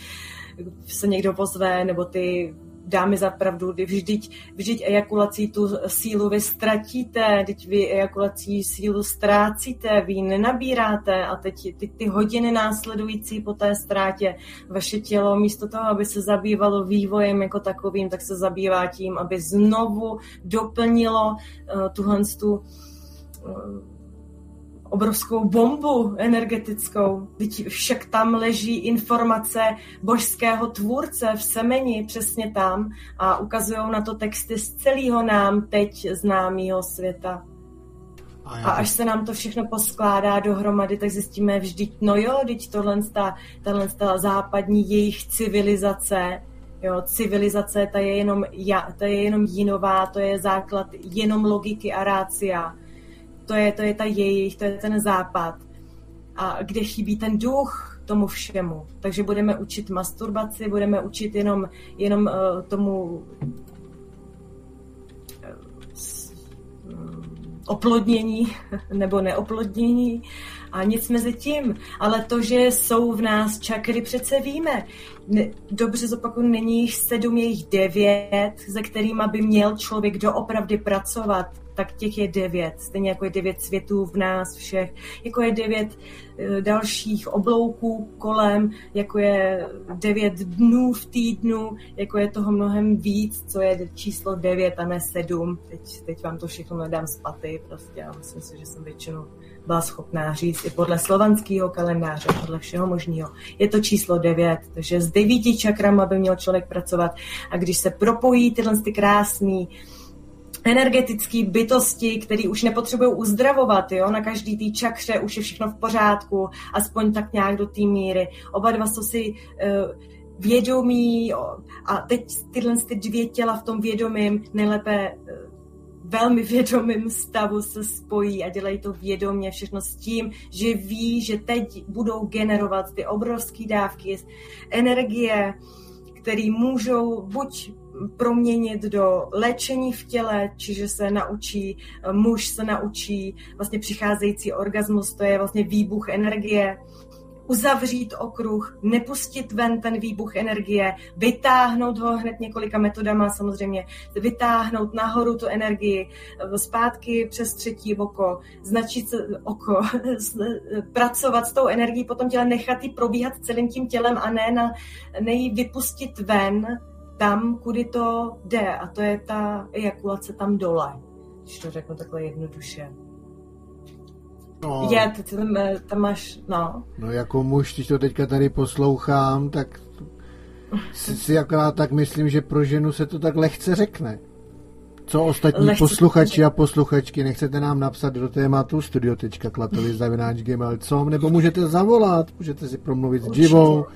Speaker 2: se někdo pozve, nebo ty dámy za pravdu, vždyť, vždyť ejakulací tu sílu vy ztratíte, teď vy ejakulací sílu ztrácíte, vy ji nenabíráte a teď ty, ty hodiny následující po té ztrátě vaše tělo místo toho, aby se zabývalo vývojem jako takovým, tak se zabývá tím, aby znovu doplnilo uh, tuhle tu uh, obrovskou bombu energetickou. Teď však tam leží informace božského tvůrce v semeni, přesně tam, a ukazují na to texty z celého nám teď známého světa. A, a až se nám to všechno poskládá dohromady, tak zjistíme vždyť, no jo, teď tohle ta, tahle ta západní jejich civilizace, jo, civilizace, ta je jenom, ja, ta je jenom jinová, to je základ jenom logiky a rácia to je, to je ta jejich, to je ten západ. A kde chybí ten duch tomu všemu. Takže budeme učit masturbaci, budeme učit jenom, jenom uh, tomu uh, oplodnění nebo neoplodnění a nic mezi tím. Ale to, že jsou v nás čakry, přece víme. Dobře zopakuju, není jich sedm, je jich devět, se kterými by měl člověk doopravdy pracovat tak těch je devět. Stejně jako je devět světů v nás všech, jako je devět eh, dalších oblouků kolem, jako je devět dnů v týdnu, jako je toho mnohem víc, co je číslo devět a ne sedm. Teď, teď vám to všechno nedám z paty, prostě a myslím si, že jsem většinou byla schopná říct i podle slovanského kalendáře, podle všeho možného. Je to číslo devět, takže s devíti čakrama by měl člověk pracovat a když se propojí tyhle ty krásný energetické bytosti, které už nepotřebují uzdravovat, jo? na každý tý čakře už je všechno v pořádku, aspoň tak nějak do té míry. Oba dva jsou si uh, vědomí a teď tyhle ty dvě těla v tom vědomím nejlépe uh, velmi vědomým stavu se spojí a dělají to vědomě všechno s tím, že ví, že teď budou generovat ty obrovské dávky energie, které můžou buď proměnit do léčení v těle, čiže se naučí, muž se naučí vlastně přicházející orgasmus, to je vlastně výbuch energie, uzavřít okruh, nepustit ven ten výbuch energie, vytáhnout ho hned několika metodama samozřejmě, vytáhnout nahoru tu energii, zpátky přes třetí oko, značit oko, pracovat s tou energií, potom těle nechat ji probíhat celým tím tělem a ne, na, ne ji vypustit ven, tam, kudy to jde, a to je ta ejakulace tam dole, když to řeknu takhle jednoduše. No, je, ty tam, tam máš, no.
Speaker 1: No jako muž, když to teďka tady poslouchám, tak si, si akorát tak myslím, že pro ženu se to tak lehce řekne. Co ostatní lehce posluchači a posluchačky, nechcete nám napsat do tématu studio.klatovi.gmail.com nebo můžete zavolat, můžete si promluvit s Živou,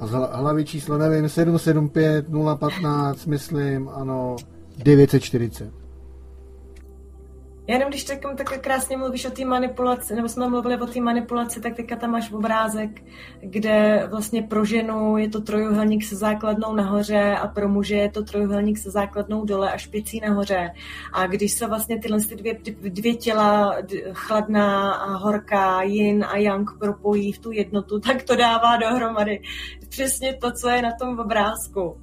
Speaker 1: a z hlavy číslo, nevím, 775 015, myslím, ano, 940.
Speaker 2: Já jenom když tak, tak krásně mluvíš o té manipulaci, nebo jsme mluvili o té manipulaci, tak teďka tam máš obrázek, kde vlastně pro ženu je to trojuhelník se základnou nahoře a pro muže je to trojuhelník se základnou dole a špicí nahoře. A když se vlastně tyhle dvě, dvě těla, chladná a horká, yin a yang propojí v tu jednotu, tak to dává dohromady přesně to, co je na tom obrázku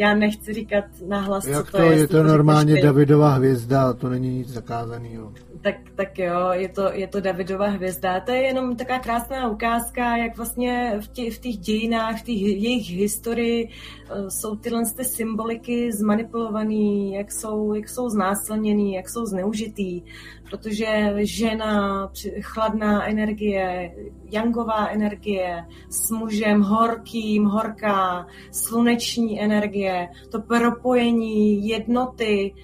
Speaker 2: já nechci říkat nahlas,
Speaker 1: Jak
Speaker 2: co
Speaker 1: to,
Speaker 2: to je.
Speaker 1: je to normálně
Speaker 2: ty.
Speaker 1: Davidova hvězda, to není nic zakázaného.
Speaker 2: Tak, tak jo, je to, je to Davidova hvězda. To je jenom taková krásná ukázka, jak vlastně v, tě, v těch dějinách, v těch jejich historii eh, jsou tyhle ty symboliky zmanipulovaný, jak jsou, jak jsou znásilněný, jak jsou zneužitý, protože žena, chladná energie, jangová energie, s mužem horkým, horká, sluneční energie, to propojení jednoty,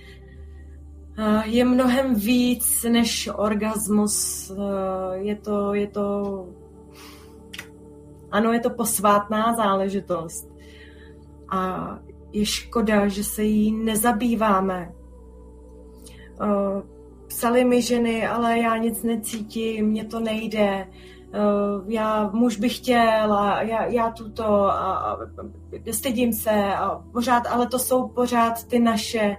Speaker 2: je mnohem víc než orgasmus. Je to, je to, ano, je to posvátná záležitost. A je škoda, že se jí nezabýváme. Psali mi ženy, ale já nic necítím, mně to nejde, já muž bych chtěl a já, já tuto a, a stydím se a pořád, ale to jsou pořád ty naše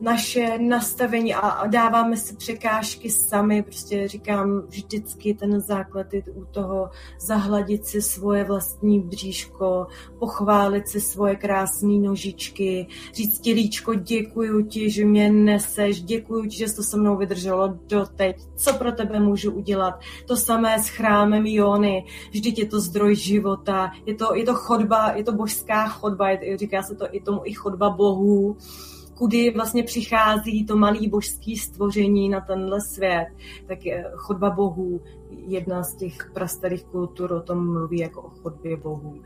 Speaker 2: naše nastavení a dáváme si překážky sami, prostě říkám vždycky ten základ je u toho zahladit si svoje vlastní bříško, pochválit si svoje krásné nožičky, říct ti líčko, děkuju ti, že mě neseš, děkuju ti, že jsi to se mnou vydrželo doteď, co pro tebe můžu udělat. To samé s chrámem Jony, vždyť je to zdroj života, je to, je to chodba, je to božská chodba, je, říká se to i tomu i chodba bohů kudy vlastně přichází to malý božský stvoření na tenhle svět, tak chodba bohů, jedna z těch prastarých kultur o tom mluví jako o chodbě bohů.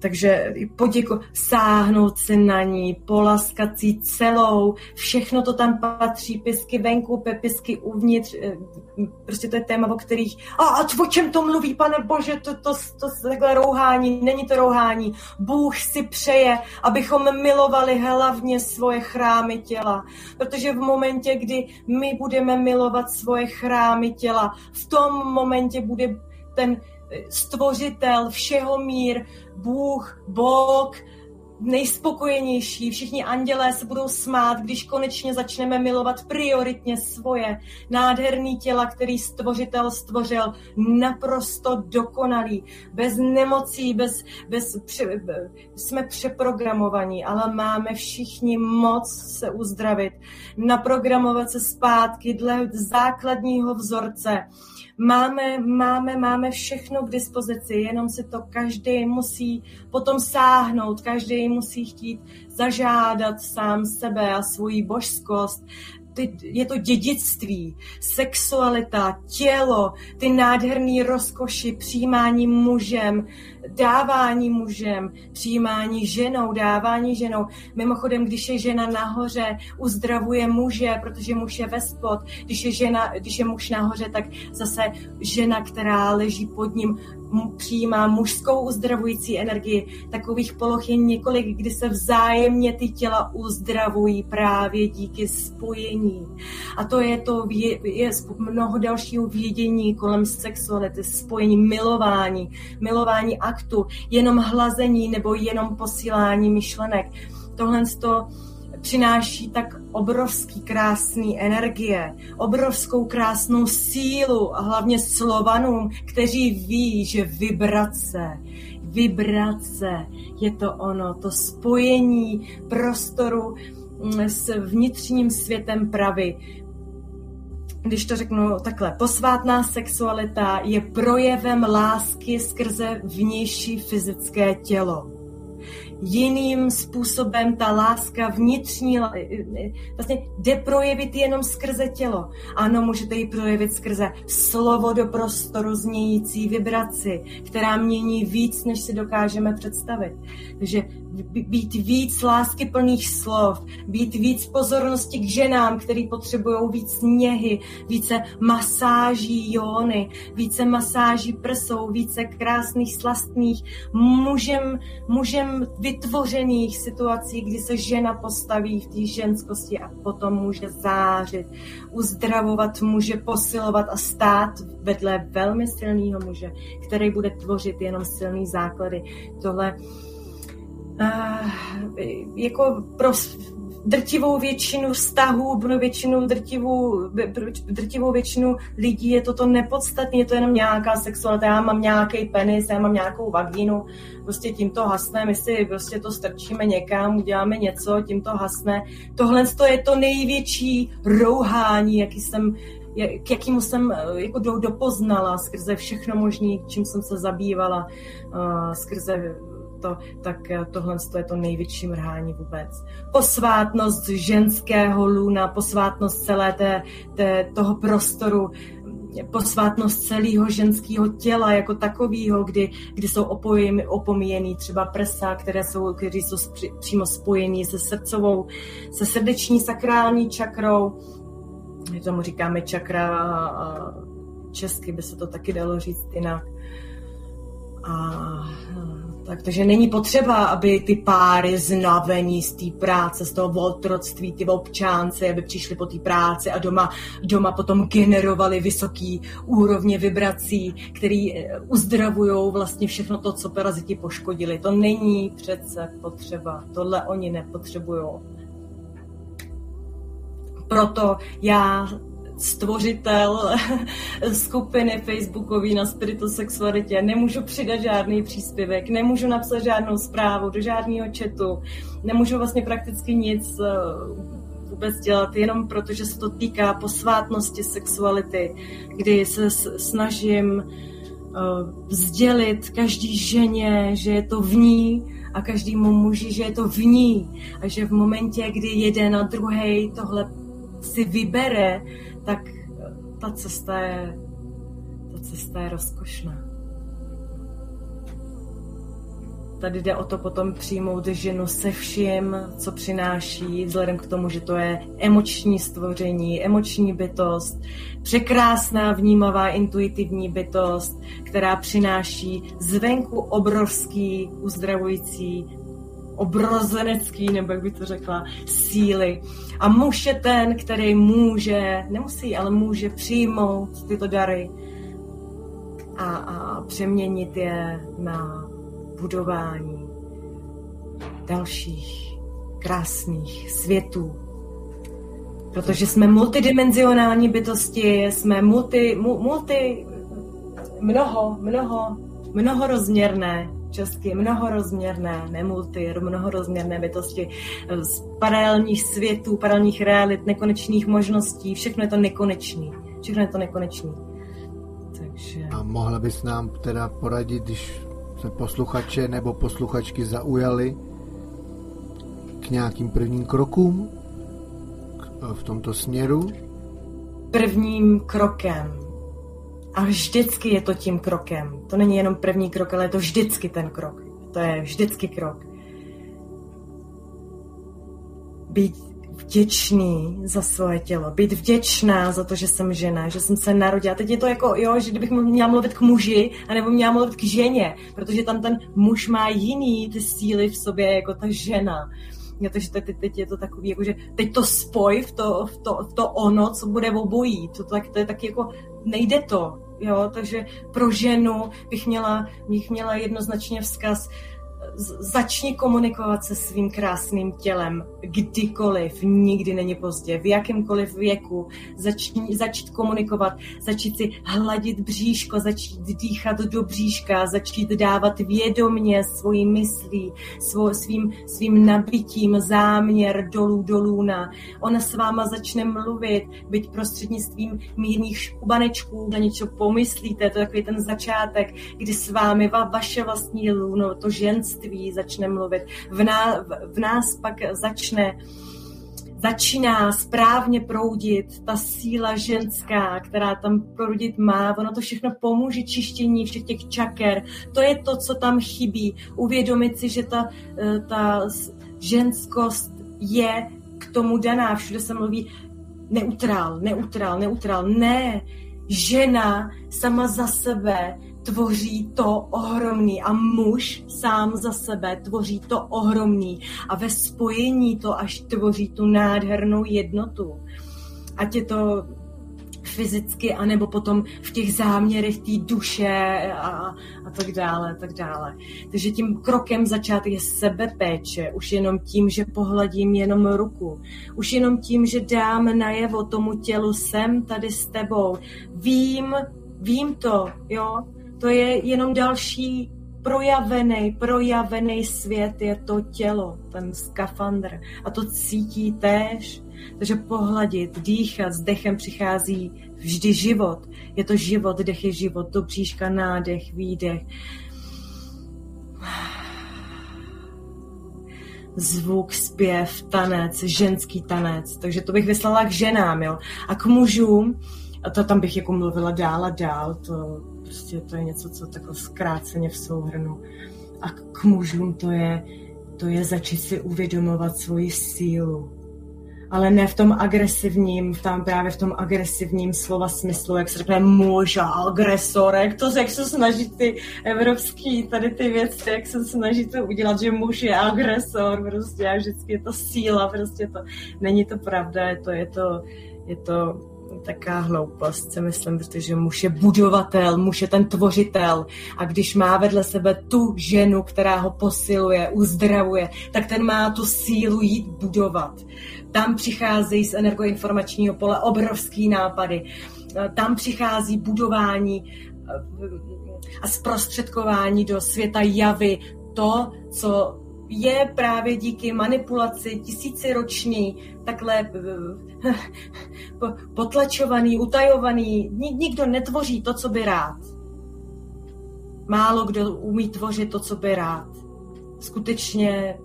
Speaker 2: Takže poděko, sáhnout se na ní, polaskat si celou, všechno to tam patří, pisky venku, pepisky uvnitř, eh, prostě to je téma, o kterých, a, a o čem to mluví, pane bože, to, to, to, to takhle rouhání, není to rouhání, Bůh si přeje, abychom milovali hlavně svoje chrámy těla, protože v momentě, kdy my budeme milovat svoje chrámy těla, v tom momentě bude ten stvořitel všeho mír, Bůh, Bůh, nejspokojenější, všichni andělé se budou smát, když konečně začneme milovat prioritně svoje nádherný těla, který stvořitel stvořil, naprosto dokonalý, bez nemocí, bez, bez pře, jsme přeprogramovaní, ale máme všichni moc se uzdravit, naprogramovat se zpátky dle základního vzorce, Máme, máme, máme všechno k dispozici, jenom si to každý musí potom sáhnout, každý musí chtít zažádat sám sebe a svoji božskost, ty, je to dědictví, sexualita, tělo, ty nádherné rozkoši, přijímání mužem, dávání mužem, přijímání ženou, dávání ženou. Mimochodem, když je žena nahoře, uzdravuje muže, protože muž je ve spod. Když je, žena, když je muž nahoře, tak zase žena, která leží pod ním, přijímá mužskou uzdravující energii. Takových poloh je několik, kdy se vzájemně ty těla uzdravují právě díky spojení. A to je to je, mnoho dalšího vědění kolem sexuality, spojení, milování, milování aktu, jenom hlazení nebo jenom posílání myšlenek. Tohle to přináší tak obrovský krásný energie, obrovskou krásnou sílu a hlavně slovanům, kteří ví, že vibrace, vibrace je to ono, to spojení prostoru mm, s vnitřním světem pravy. Když to řeknu takhle, posvátná sexualita je projevem lásky skrze vnější fyzické tělo jiným způsobem ta láska vnitřní vlastně jde projevit jenom skrze tělo. Ano, můžete ji projevit skrze slovo do prostoru znějící vibraci, která mění víc, než si dokážeme představit. Takže být víc lásky plných slov, být víc pozornosti k ženám, který potřebují víc něhy, více masáží jóny, více masáží prsou, více krásných slastných, mužem, mužem vytvořených situací, kdy se žena postaví v té ženskosti a potom může zářit, uzdravovat, může posilovat a stát vedle velmi silného muže, který bude tvořit jenom silný základy. Tohle jako pro drtivou většinu vztahů, pro většinu drtivou, drtivou většinu lidí je toto nepodstatné, je to jenom nějaká sexualita, já mám nějaký penis, já mám nějakou vagínu, prostě tím to hasne, my si prostě to strčíme někam, uděláme něco, tím to hasne. Tohle je to největší rouhání, jaký jsem k jakýmu jsem eh, jako dopoznala skrze všechno možné, čím jsem se zabývala, uh, skrze to, tak eh, tohle je to největší mrhání vůbec. Posvátnost ženského lůna, posvátnost celé té, té, toho prostoru, posvátnost celého ženského těla jako takového, kdy, kdy jsou opojeny, opomíjený třeba prsa, které jsou, které jsou přímo spojený se srdcovou, se srdeční sakrální čakrou. My tomu říkáme čakra česky by se to taky dalo říct jinak. A tak, takže není potřeba, aby ty páry znavení z té práce, z toho otroctví, ty občánci, aby přišli po té práci a doma, doma potom generovali vysoký úrovně vibrací, který eh, uzdravují vlastně všechno to, co paraziti poškodili. To není přece potřeba. Tohle oni nepotřebují. Proto já stvořitel skupiny facebookový na spiritosexualitě, nemůžu přidat žádný příspěvek, nemůžu napsat žádnou zprávu do žádného chatu, nemůžu vlastně prakticky nic eh, vůbec dělat, jenom protože se to týká posvátnosti sexuality, kdy se snažím eh, vzdělit každý ženě, že je to v ní a každému muži, že je to v ní. A že v momentě, kdy jeden a druhý tohle si vybere, tak ta cesta je, ta cesta je rozkošná. Tady jde o to potom přijmout ženu se vším, co přináší, vzhledem k tomu, že to je emoční stvoření, emoční bytost, překrásná, vnímavá, intuitivní bytost, která přináší zvenku obrovský, uzdravující obrozenecký, nebo jak by to řekla, síly. A muž je ten, který může, nemusí, ale může přijmout tyto dary a, a přeměnit je na budování dalších krásných světů. Protože jsme multidimenzionální bytosti, jsme multi, multi mnoho, mnoho, mnohorozměrné česky mnohorozměrné, nemulty, mnohorozměrné bytosti z paralelních světů, paralelních realit, nekonečných možností, všechno je to nekonečný. Všechno je to nekonečný.
Speaker 1: Takže... A mohla bys nám teda poradit, když se posluchače nebo posluchačky zaujali k nějakým prvním krokům v tomto směru?
Speaker 2: Prvním krokem a vždycky je to tím krokem. To není jenom první krok, ale je to vždycky ten krok. To je vždycky krok. Být vděčný za svoje tělo, být vděčná za to, že jsem žena, že jsem se narodila. Teď je to jako, jo, že kdybych měla mluvit k muži, anebo měla mluvit k ženě, protože tam ten muž má jiný ty síly v sobě, jako ta žena. Ja, takže teď, teď je to takový, jako, že teď to spoj v to, v to, v to ono, co bude obojí. To, tak, to je taky jako, nejde to. Jo, takže pro ženu bych měla, bych měla jednoznačně vzkaz, začni komunikovat se svým krásným tělem kdykoliv, nikdy není pozdě, v jakémkoliv věku, začni, začít komunikovat, začít si hladit bříško, začít dýchat do bříška, začít dávat vědomně svojí myslí, svou, svým, svým nabitím záměr dolů dolů na. Ona s váma začne mluvit, byť prostřednictvím mírných škubanečků, na něco pomyslíte, to je takový ten začátek, kdy s vámi va, vaše vlastní luno, to ženství, ženství začne mluvit, v, ná, v nás pak začne začíná správně proudit ta síla ženská, která tam proudit má. Ono to všechno pomůže čištění všech těch čaker. To je to, co tam chybí. Uvědomit si, že ta, eh, ta ženskost je k tomu daná. Všude se mluví neutrál, neutrál, neutrál. Ne, žena sama za sebe tvoří to ohromný a muž sám za sebe tvoří to ohromný a ve spojení to až tvoří tu nádhernou jednotu. Ať je to fyzicky, anebo potom v těch záměrech té duše a, a tak dále, tak dále. Takže tím krokem začát je sebepéče, už jenom tím, že pohladím jenom ruku, už jenom tím, že dám najevo tomu tělu, jsem tady s tebou, vím, vím to, jo, to je jenom další projavený, projavený svět je to tělo, ten skafandr. A to cítí též. Takže pohladit, dýchat, s dechem přichází vždy život. Je to život, dech je život, do příška nádech, výdech. Zvuk, zpěv, tanec, ženský tanec. Takže to bych vyslala k ženám, jo. A k mužům, a to tam bych jako mluvila dál a dál, to prostě to je něco, co takhle zkráceně v souhrnu. A k mužům to je, to je začít si uvědomovat svoji sílu. Ale ne v tom agresivním, tam právě v tom agresivním slova smyslu, jak se řekne muž a agresor, jak to, jak se snaží ty evropský, tady ty věci, jak se snaží to udělat, že muž je agresor, prostě a vždycky je to síla, prostě to, není to pravda, je to, je to, je to taká hloupost, si myslím, protože muž je budovatel, muž je ten tvořitel a když má vedle sebe tu ženu, která ho posiluje, uzdravuje, tak ten má tu sílu jít budovat. Tam přicházejí z energoinformačního pole obrovský nápady. Tam přichází budování eh, a zprostředkování do světa javy, to, co je právě díky manipulaci tisíciroční takhle eh, potlačovaný, utajovaný. Nikdo netvoří to, co by rád. Málo kdo umí tvořit to, co by rád. Skutečně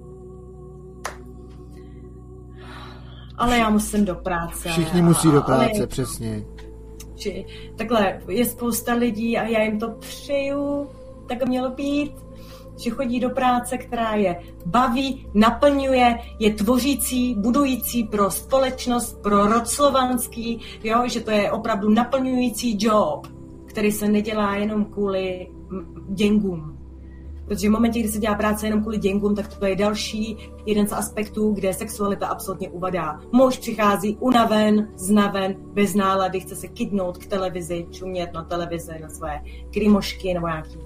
Speaker 2: ale já musím do práce.
Speaker 1: Všichni musí do práce, ale, přesně.
Speaker 2: Či, takhle, je spousta lidí a já jim to přeju, tak mělo být že chodí do práce, která je baví, naplňuje, je tvořící, budující pro společnost, pro rod slovanský, jo, že to je opravdu naplňující job, který se nedělá jenom kvůli děngům. Protože v momentě, kdy se dělá práce jenom kvůli děngům, tak to je další jeden z aspektů, kde sexualita absolutně uvadá. Muž přichází unaven, znaven, bez nálady, chce se kydnout k televizi, čumět na televizi, na své krymošky nebo nějaký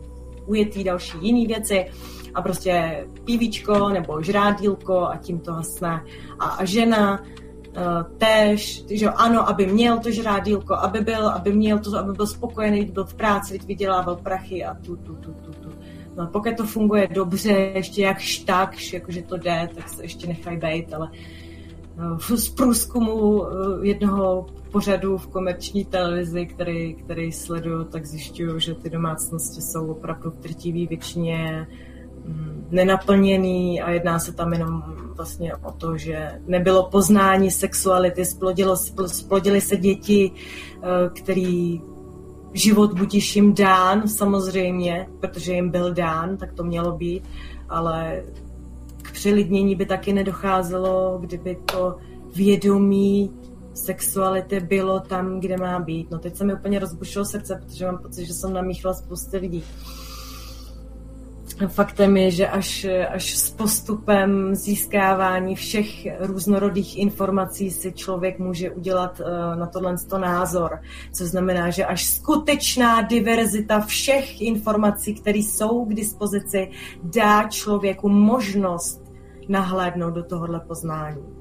Speaker 2: ujetý další jiný věci a prostě pivíčko nebo žrádílko a tím to hasne. A, a žena uh, též, že ano, aby měl to žrádílko, aby byl, aby měl to, aby byl spokojený, byl v práci, vydělával prachy a tu, tu, tu, tu, tu. No, pokud to funguje dobře, ještě jakž takž, jakože to jde, tak se ještě nechají být, ale z průzkumu uh, jednoho pořadu v komerční televizi, který, který sleduju, tak zjišťuju, že ty domácnosti jsou opravdu v drtivé většině mm, nenaplněný a jedná se tam jenom vlastně o to, že nebylo poznání sexuality, splodilo, splodili se děti, eh, který život budíš jim dán, samozřejmě, protože jim byl dán, tak to mělo být, ale přelidnění by taky nedocházelo, kdyby to vědomí sexuality bylo tam, kde má být. No teď se mi úplně rozbušilo srdce, protože mám pocit, že jsem namíchla spousty lidí. Faktem je, že až, až s postupem získávání všech různorodých informací si člověk může udělat uh, na tohle názor. Co znamená, že až skutečná diverzita všech informací, které jsou k dispozici, dá člověku možnost nahlédnout do tohohle poznání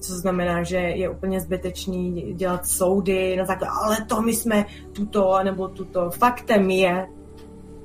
Speaker 2: co znamená, že je úplně zbytečný dělat soudy na základě, ale to my jsme tuto nebo tuto. Faktem je,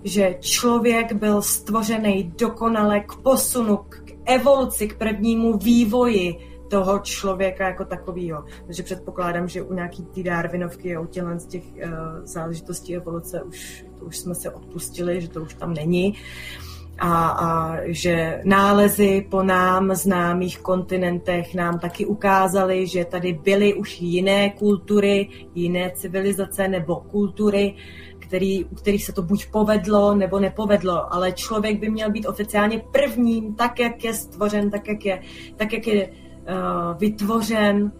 Speaker 2: že člověk byl stvořený dokonale k posunu, k evoluci, k prvnímu vývoji toho člověka jako takového. Takže předpokládám, že u nějaký té Darwinovky a u těchto z těch uh, záležitostí evoluce už, to už jsme se odpustili, že to už tam není. Uh, a, a že nálezy po nám známých kontinentech nám taky ukázaly, že tady byly už jiné kultury, jiné civilizace nebo kultury, který, u kterých se to buď povedlo nebo nepovedlo, ale člověk by měl být oficiálně prvním, tak jak je stvořen, tak jak je, tak jak je uh, vytvořen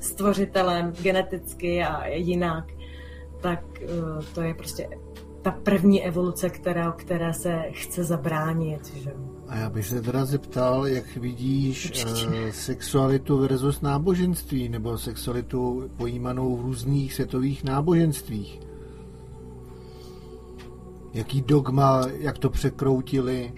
Speaker 2: stvořitelem geneticky a jinak, tak uh, to je prostě ta první evoluce, která, která se chce zabránit. Že?
Speaker 1: A já bych se teda zeptal, jak vidíš uh, sexualitu versus náboženství, nebo sexualitu pojímanou v různých světových náboženstvích. Jaký dogma, jak to překroutili,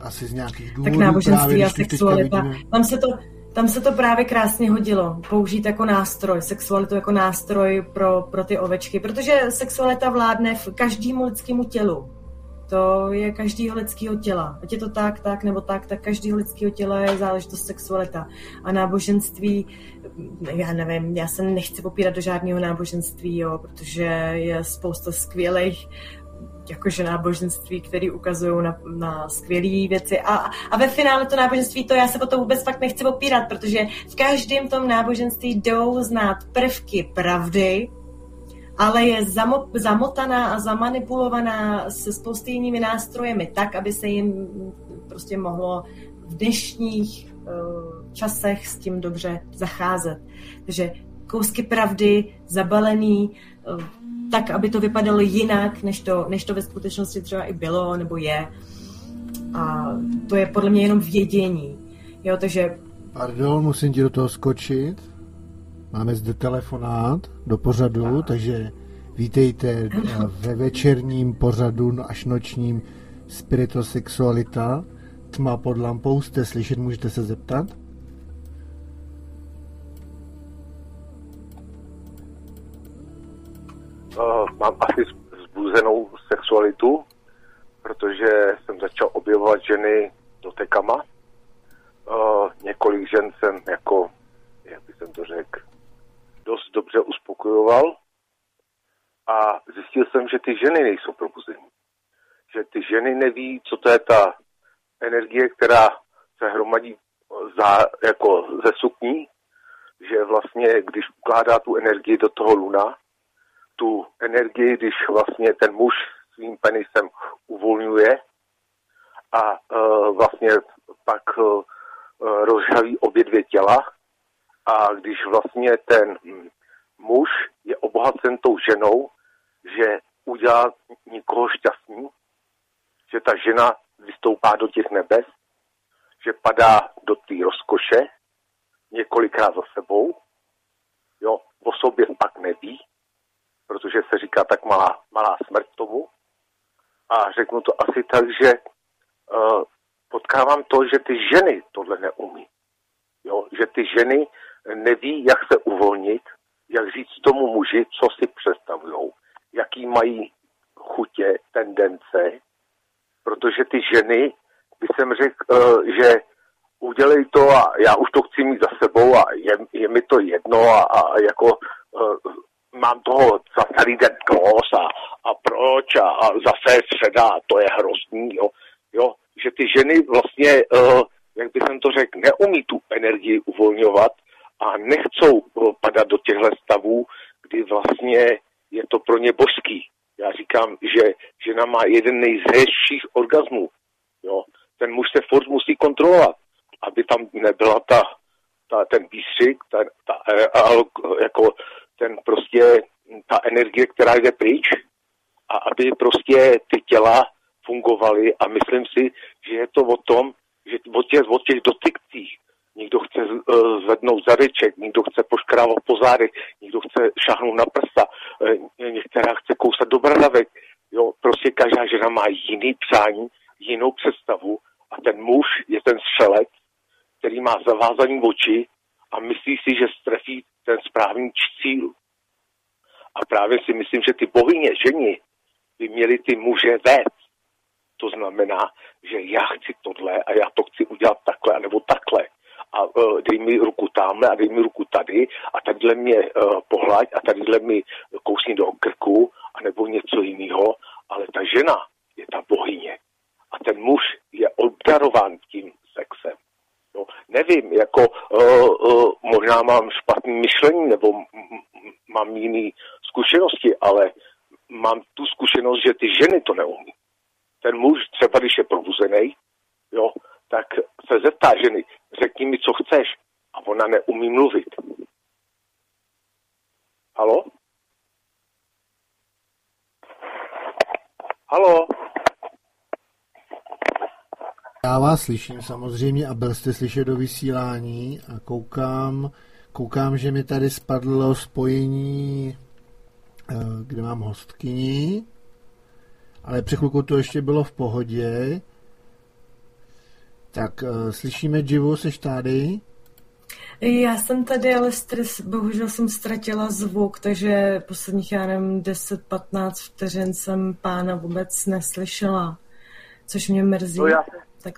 Speaker 1: asi z nějakých důvodů.
Speaker 2: Tak náboženství právě, a sexualita, tam se to, tam se to právě krásně hodilo, použít jako nástroj, sexualitu jako nástroj pro, pro ty ovečky, protože sexualita vládne v každému lidskému tělu. To je každého lidského těla. Ať je to tak, tak nebo tak, tak každého lidského těla je záležitost sexualita. A náboženství, já nevím, já se nechci popírat do žádného náboženství, jo, protože je spousta skvělých jakože náboženství, které ukazují na, na skvělé věci. A, a ve finále to náboženství, to já se o to vůbec fakt nechci opírat, protože v každém tom náboženství jdou znát prvky pravdy, ale je zamo, zamotaná a zamanipulovaná se spousty jinými nástrojemi tak, aby se jim prostě mohlo v dnešních uh, časech s tím dobře zacházet. Takže kousky pravdy, zabalený, uh, tak, aby to vypadalo jinak, než to, než to ve skutečnosti třeba i bylo nebo je. A to je podle mě jenom vědění. Jo, takže...
Speaker 1: Pardon, musím ti do toho skočit. Máme zde telefonát do pořadu, a... takže vítejte ve večerním pořadu no až nočním Spiritosexualita. Tma pod lampou, jste slyšet, můžete se zeptat?
Speaker 3: Uh, mám asi zbuzenou sexualitu, protože jsem začal objevovat ženy dotekama. Uh, několik žen jsem jako, jak bych to řekl, dost dobře uspokojoval a zjistil jsem, že ty ženy nejsou probuzení. Že ty ženy neví, co to je ta energie, která se hromadí za, jako ze sukní, že vlastně, když ukládá tu energii do toho luna, tu energii, když vlastně ten muž svým penisem uvolňuje a uh, vlastně pak uh, rozžaví obě dvě těla. A když vlastně ten muž je obohacen tou ženou, že udělá nikoho šťastný, že ta žena vystoupá do těch nebes, že padá do té rozkoše několikrát za sebou, jo, o sobě pak neví, protože se říká tak malá, malá smrt tomu. A řeknu to asi tak, že uh, potkávám to, že ty ženy tohle neumí. Jo? Že ty ženy neví, jak se uvolnit, jak říct tomu muži, co si představují, jaký mají chutě, tendence, protože ty ženy, by jsem řekl, uh, že udělej to a já už to chci mít za sebou a je, je mi to jedno a, a jako uh, mám toho za celý den klos a, a proč a, a zase středa a to je hrozný, jo. jo. Že ty ženy vlastně, uh, jak bych to řekl, neumí tu energii uvolňovat a nechcou uh, padat do těchto stavů, kdy vlastně je to pro ně božský. Já říkám, že žena má jeden nejzřejších orgasmů. Jo. Ten muž se furt musí kontrolovat, aby tam nebyla ta, ta ten výstřik, ta, ta, ta, jako ten prostě, ta energie, která jde pryč a aby prostě ty těla fungovaly a myslím si, že je to o tom, že o těch, o těch dotykcích někdo chce uh, zvednout zadeček, někdo chce poškrávat po zádech, někdo chce šáhnout na prsa, uh, některá chce kousat do bradavek. Jo, prostě každá žena má jiný přání, jinou představu a ten muž je ten střelec, který má zavázaný oči a myslí si, že strefí ten správný cíl. A právě si myslím, že ty bohyně, ženi, by měly ty muže vést. To znamená, že já chci tohle a já to chci udělat takhle, nebo takhle. A uh, dej mi ruku tamhle a dej mi ruku tady a tadyhle mě uh, pohlaď a tadyhle mi kousni do krku a nebo něco jiného. Ale ta žena je ta bohyně. A ten muž je obdarován tím sexem. No, nevím, jako uh, uh, možná mám špatné myšlení nebo mám jiný zkušenosti, ale mám tu zkušenost, že ty ženy to neumí. Ten muž třeba, když je probuzený, jo, tak se zeptá ženy, řekni mi, co chceš. A ona neumí mluvit. Halo?
Speaker 1: Vás slyším samozřejmě a byl jste slyšet do vysílání a koukám, koukám, že mi tady spadlo spojení, eh, kde mám hostkyni, ale při chvilku to ještě bylo v pohodě. Tak eh, slyšíme Jivu, seš tady?
Speaker 2: Já jsem tady, ale stres, bohužel jsem ztratila zvuk, takže posledních, já nevím, 10-15 vteřin jsem pána vůbec neslyšela, což mě mrzí. No já, tak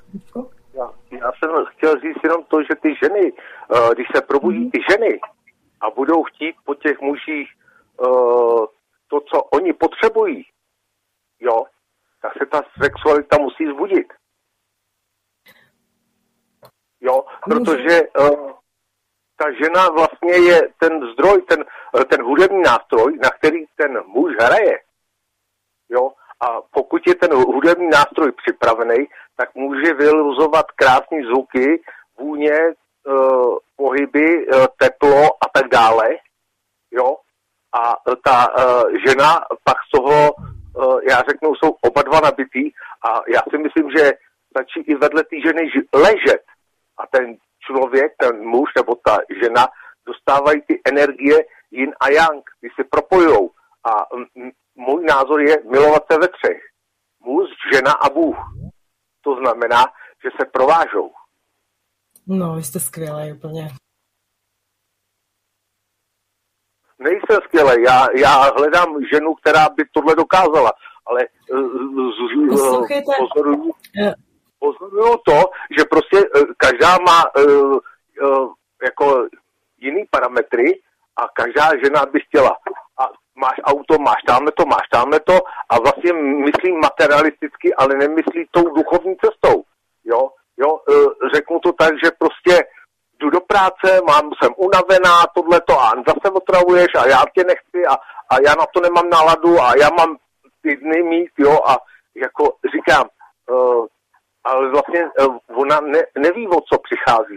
Speaker 3: já, já jsem chtěl říct jenom to, že ty ženy, uh, když se probudí mm. ty ženy a budou chtít po těch mužích uh, to, co oni potřebují, jo, tak se ta sexualita musí zbudit. Jo, protože uh, ta žena vlastně je ten zdroj, ten, ten hudební nástroj, na který ten muž hraje. Jo? A pokud je ten hudební nástroj připravený, tak může vyluzovat krásné zvuky, vůně, e, pohyby, e, teplo a tak dále. Jo? A ta e, žena pak z toho, já řeknu, jsou oba dva nabitý a já si myslím, že stačí i vedle té ženy ležet a ten člověk, ten muž nebo ta žena dostávají ty energie yin a yang, ty se propojují. A můj názor je milovat se ve třech. Muž, žena a Bůh. To znamená, že se provážou.
Speaker 2: No, vy jste skvělý úplně.
Speaker 3: Nejsem skvělý. Já, já hledám ženu, která by tohle dokázala, ale uh,
Speaker 2: Poslouchejte, pozoruju,
Speaker 3: pozoruju to, že prostě každá má jako jiný parametry a každá žena by chtěla. Máš auto, máš tamhle to, máš tamhle to a vlastně myslím materialisticky, ale nemyslí tou duchovní cestou. Jo, jo, uh, řeknu to tak, že prostě jdu do práce, mám, jsem unavená, tohleto a zase otravuješ a já tě nechci a, a já na to nemám náladu a já mám ty dny mít, jo, a jako říkám, uh, ale vlastně uh, ona ne, neví, o co přichází.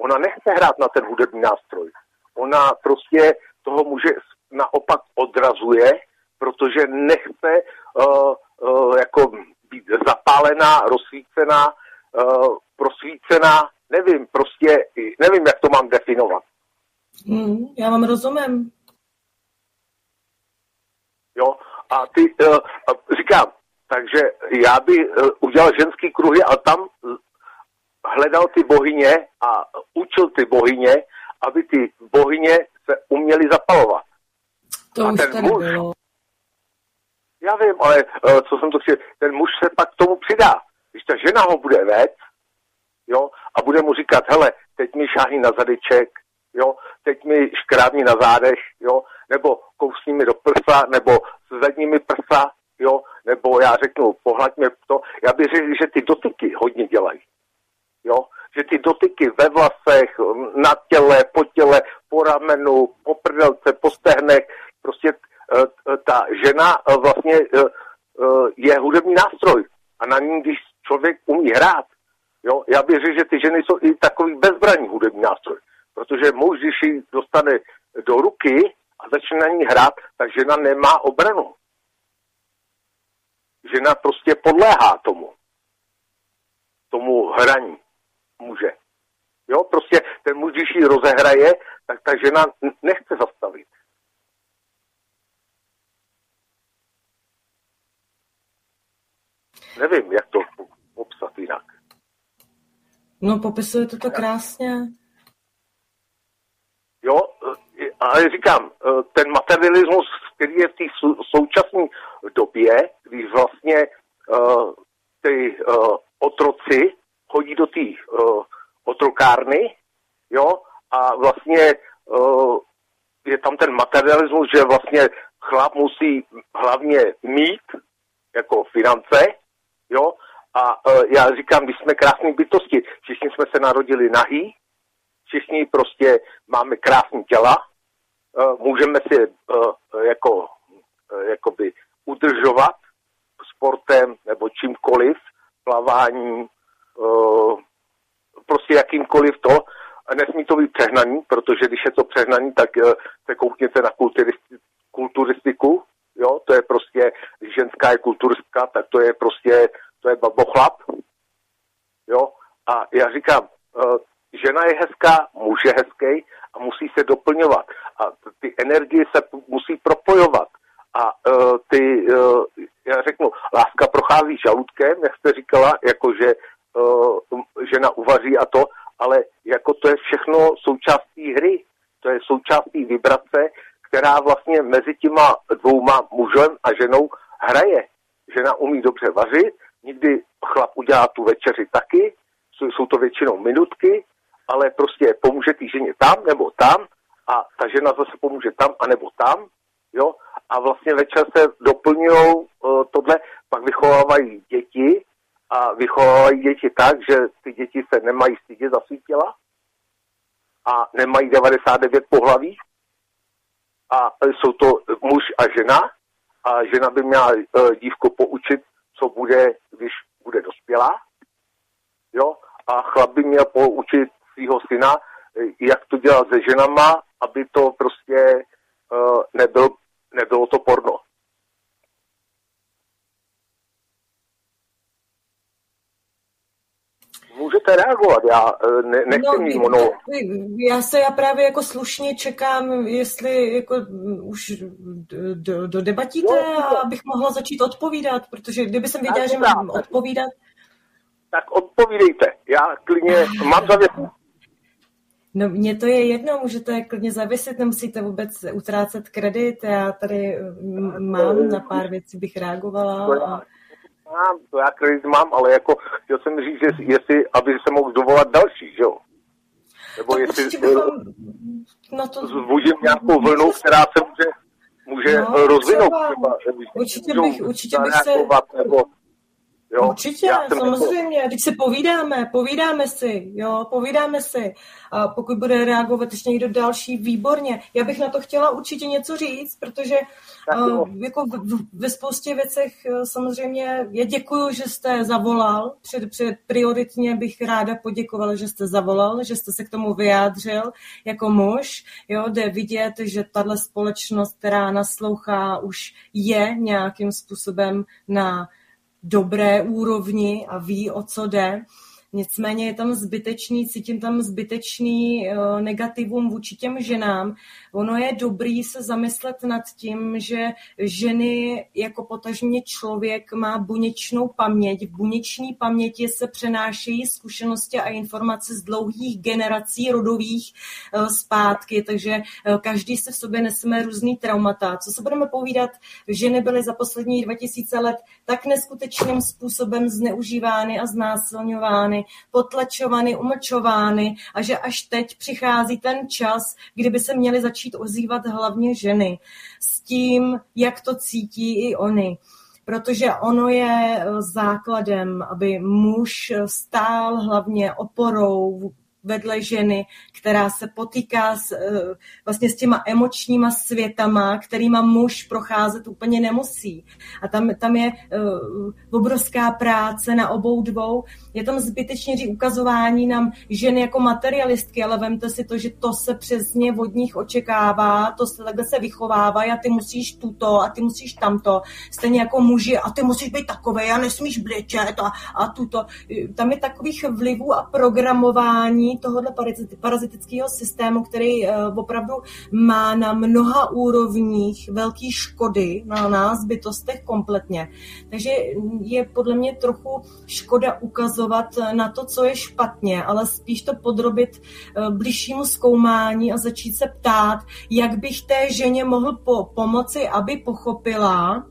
Speaker 3: Ona nechce hrát na ten hudební nástroj. Ona prostě toho muže naopak odrazuje, protože nechce uh, uh, jako být zapálená, rozsvícená, uh, prosvícená, nevím, prostě nevím, jak to mám definovat.
Speaker 2: Mm, já vám rozumím.
Speaker 3: Jo, a ty, uh, říkám, takže já by uh, udělal ženský kruhy a tam hledal ty bohyně a učil ty bohyně, aby ty bohyně se uměly zapalovat.
Speaker 2: To a už ten muž, bylo.
Speaker 3: Já vím, ale uh, co jsem to chtěl, ten muž se pak k tomu přidá. Když ta žena ho bude vést, jo, a bude mu říkat, hele, teď mi šáhni na zadeček, jo, teď mi škrábni na zádech, jo, nebo kousni mi do prsa, nebo s zadními prsa, jo, nebo já řeknu, pohlaď mě to. Já bych řekl, že ty dotyky hodně dělají. Jo, že ty dotyky ve vlasech, na těle, po těle, po ramenu, po prdelce, po stehnech, prostě uh, ta žena uh, vlastně je hudební nástroj a na ní, když člověk umí hrát, jo, já bych řekl, že ty ženy jsou i takový bezbraní hudební nástroj, protože muž, když ji dostane do ruky a začne na ní hrát, tak žena nemá obranu. Žena prostě podléhá tomu, tomu hraní muže. Jo, prostě ten muž, když ji rozehraje, tak ta žena nechce zastavit. Nevím, jak to popsat jinak.
Speaker 2: No, popisujete to krásně.
Speaker 3: Jo, ale říkám, ten materialismus, který je v té současné době, když vlastně uh, ty uh, otroci chodí do té uh, otrokárny, jo, a vlastně uh, je tam ten materialismus, že vlastně chlap musí hlavně mít jako finance, jo, a uh, já říkám, když jsme krásní bytosti, všichni jsme se narodili nahý, všichni prostě máme krásné těla, uh, můžeme si uh, jako, uh, jakoby udržovat sportem nebo čímkoliv, plaváním, uh, prostě jakýmkoliv to, nesmí to být přehnaný, protože když je to přehnaný, tak uh, se koukněte na kulturisti, kulturistiku, jo, to je prostě, když ženská je kulturistka, tak to je prostě, to je babochlap, jo, A já říkám, žena je hezká, muž je hezký a musí se doplňovat. A ty energie se musí propojovat. A uh, ty, uh, já řeknu, láska prochází žaludkem, jak jste říkala, jakože žena uvaří a to, ale jako to je všechno součástí hry, to je součástí vibrace, která vlastně mezi těma dvouma mužem a ženou hraje. Žena umí dobře vařit, někdy chlap udělá tu večeři taky, jsou to většinou minutky, ale prostě pomůže té ženě tam nebo tam a ta žena zase pomůže tam a nebo tam, jo, a vlastně večer se doplňují uh, tohle, pak vychovávají děti a vychovávají děti tak, že ty děti se nemají stydět za svý těla a nemají 99 pohlaví a jsou to muž a žena. A žena by měla uh, dívku poučit, co bude, když bude dospělá, jo, a chlap by měl poučit svého syna, jak to dělat se ženama, aby to prostě uh, nebyl, nebylo to porno. Můžete reagovat, já eh, ne, nechci no, mít mono.
Speaker 2: Já se já právě jako slušně čekám, jestli jako už do, do debatíte, no, a abych mohla začít odpovídat, protože kdyby jsem věděla, že mám odpovídat.
Speaker 3: Tak odpovídejte, já klidně mám zavěsit.
Speaker 2: No mně to je jedno, můžete klidně zavěsit, nemusíte vůbec utrácet kredit, já tady mám na pár věcí bych reagovala. A
Speaker 3: mám, to já kredit mám, ale jako chtěl jsem říct, že jestli, aby se mohl dovolat další, že jo? Nebo
Speaker 2: tak
Speaker 3: jestli
Speaker 2: bychom na to...
Speaker 3: zbudím nějakou vlnu, která se může, může no, rozvinout. Třeba,
Speaker 2: třeba určitě bych, určitě bych se...
Speaker 3: Nebo,
Speaker 2: Jo? Určitě, samozřejmě. Teď se povídáme, povídáme si, jo, povídáme si. A pokud bude reagovat ještě někdo další, výborně. Já bych na to chtěla určitě něco říct, protože uh, jako v, ve spoustě věcech uh, samozřejmě já děkuju, že jste zavolal. Před, před prioritně bych ráda poděkovala, že jste zavolal, že jste se k tomu vyjádřil jako muž. Jo, jde vidět, že tahle společnost, která naslouchá, už je nějakým způsobem na dobré úrovni a ví, o co jde. Nicméně je tam zbytečný, cítím tam zbytečný uh, negativum vůči těm ženám. Ono je dobrý se zamyslet nad tím, že ženy jako potažně člověk má buněčnou paměť. V buněční paměti se přenášejí zkušenosti a informace z dlouhých generací rodových uh, zpátky, takže uh, každý se v sobě neseme různý traumata. Co se budeme povídat, ženy byly za poslední 2000 let tak neskutečným způsobem zneužívány a znásilňovány, zavírány, potlačovány, umlčovány a že až teď přichází ten čas, kdyby se měly začít ozývat hlavně ženy s tím, jak to cítí i oni. Protože ono je základem, aby muž stál hlavně oporou vedle ženy, která se potýká s, eh, vlastně s těma emočníma světama, kterýma muž procházet úplně nemusí. A tam, tam je uh, obrovská práce na obou dvou. Je tam zbytečně ukazování nám ženy jako materialistky, ale vemte si to, že to se přesně od nich očekává, to se takhle se vychovává a ty musíš tuto a ty musíš tamto. Stejně jako muži a ty musíš být takové a nesmíš blečet a, a tuto. Tam je takových vlivů a programování tohohle parazitického systému, který eh, opravdu má na mnoha úrovních velký škody na nás bytostech kompletně. Takže je podle mě trochu škoda ukazovat na to, co je špatně, ale spíš to podrobit eh, bližšímu zkoumání a začít se ptát, jak bych té ženě mohl po- pomoci, aby pochopila,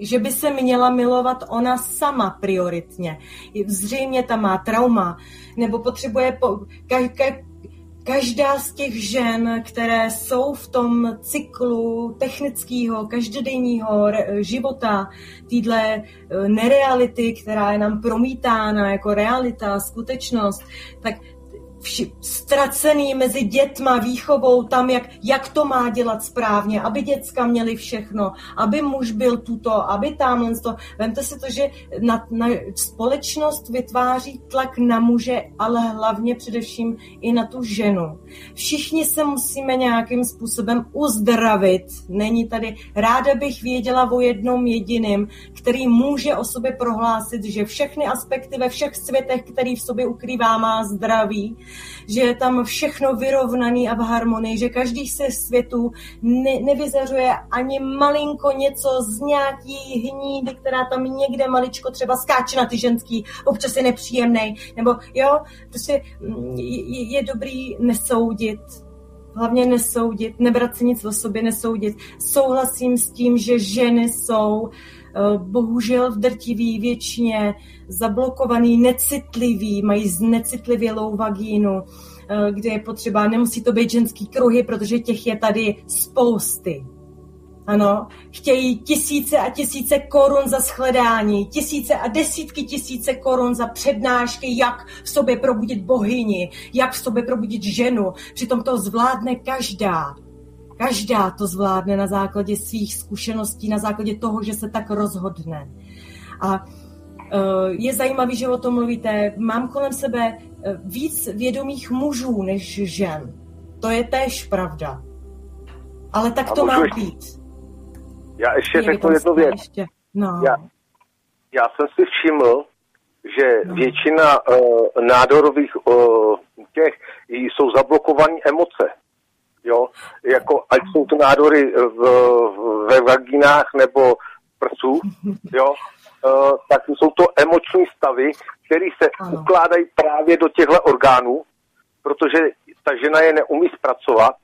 Speaker 2: že by se měla milovat ona sama prioritně. Zřejmě tam má trauma, nebo potřebuje po, ka, ka, každá z těch žen, které jsou v tom cyklu technického, každodenního života, týdle e, nereality, která je nám promítána jako realita, skutečnost, tak vši, ztracený mezi dětma, výchovou, tam, jak, jak to má dělat správně, aby děcka měli všechno, aby muž byl tuto, aby tamhle to. Vemte si to, že na, na společnost vytváří tlak na muže, ale hlavně především i na tu ženu. Všichni se musíme nějakým způsobem uzdravit. Není tady, ráda bych věděla o jednom jediným, který může o sobě prohlásit, že všechny aspekty ve všech světech, který v sobě ukrývá, má zdraví, že je tam všechno vyrovnaný a v harmonii, že každý se světu ne, nevyzařuje ani malinko něco z nějaký hnídy, která tam někde maličko třeba skáče na ty ženský, občas je nepříjemný, nebo jo, prostě mm, je, je dobrý nesoudit, hlavně nesoudit, nebrat si nic o sobě, nesoudit. Souhlasím s tím, že ženy jsou eh, bohužel v drtivý většině zablokovaný, necitlivý, mají znecitlivělou vagínu, eh, kde je potřeba, nemusí to být ženský kruhy, protože těch je tady spousty. Ano, chtějí tisíce a tisíce korun za shledání, tisíce a desítky tisíce korun za přednášky, jak v sobě probudit bohyni, jak v sobě probudit ženu. Přitom to zvládne každá. Každá to zvládne na základě svých zkušeností, na základě toho, že se tak rozhodne. A Eh, je zajímavý, že o tom mluvíte. Mám kolem sebe eh, víc vědomých mužů než žen. To je též pravda. Ale tak to má být.
Speaker 3: Já ještě řeknu jednu věc. Ještě. No. Já, já jsem si všiml, že no. většina uh, nádorových uh, těch jsou zablokované emoce. Jo? Jako, ať jsou to nádory v, ve vaginách nebo prsů, jo? uh, tak jsou to emoční stavy, které se ano. ukládají právě do těchto orgánů, protože ta žena je neumí zpracovat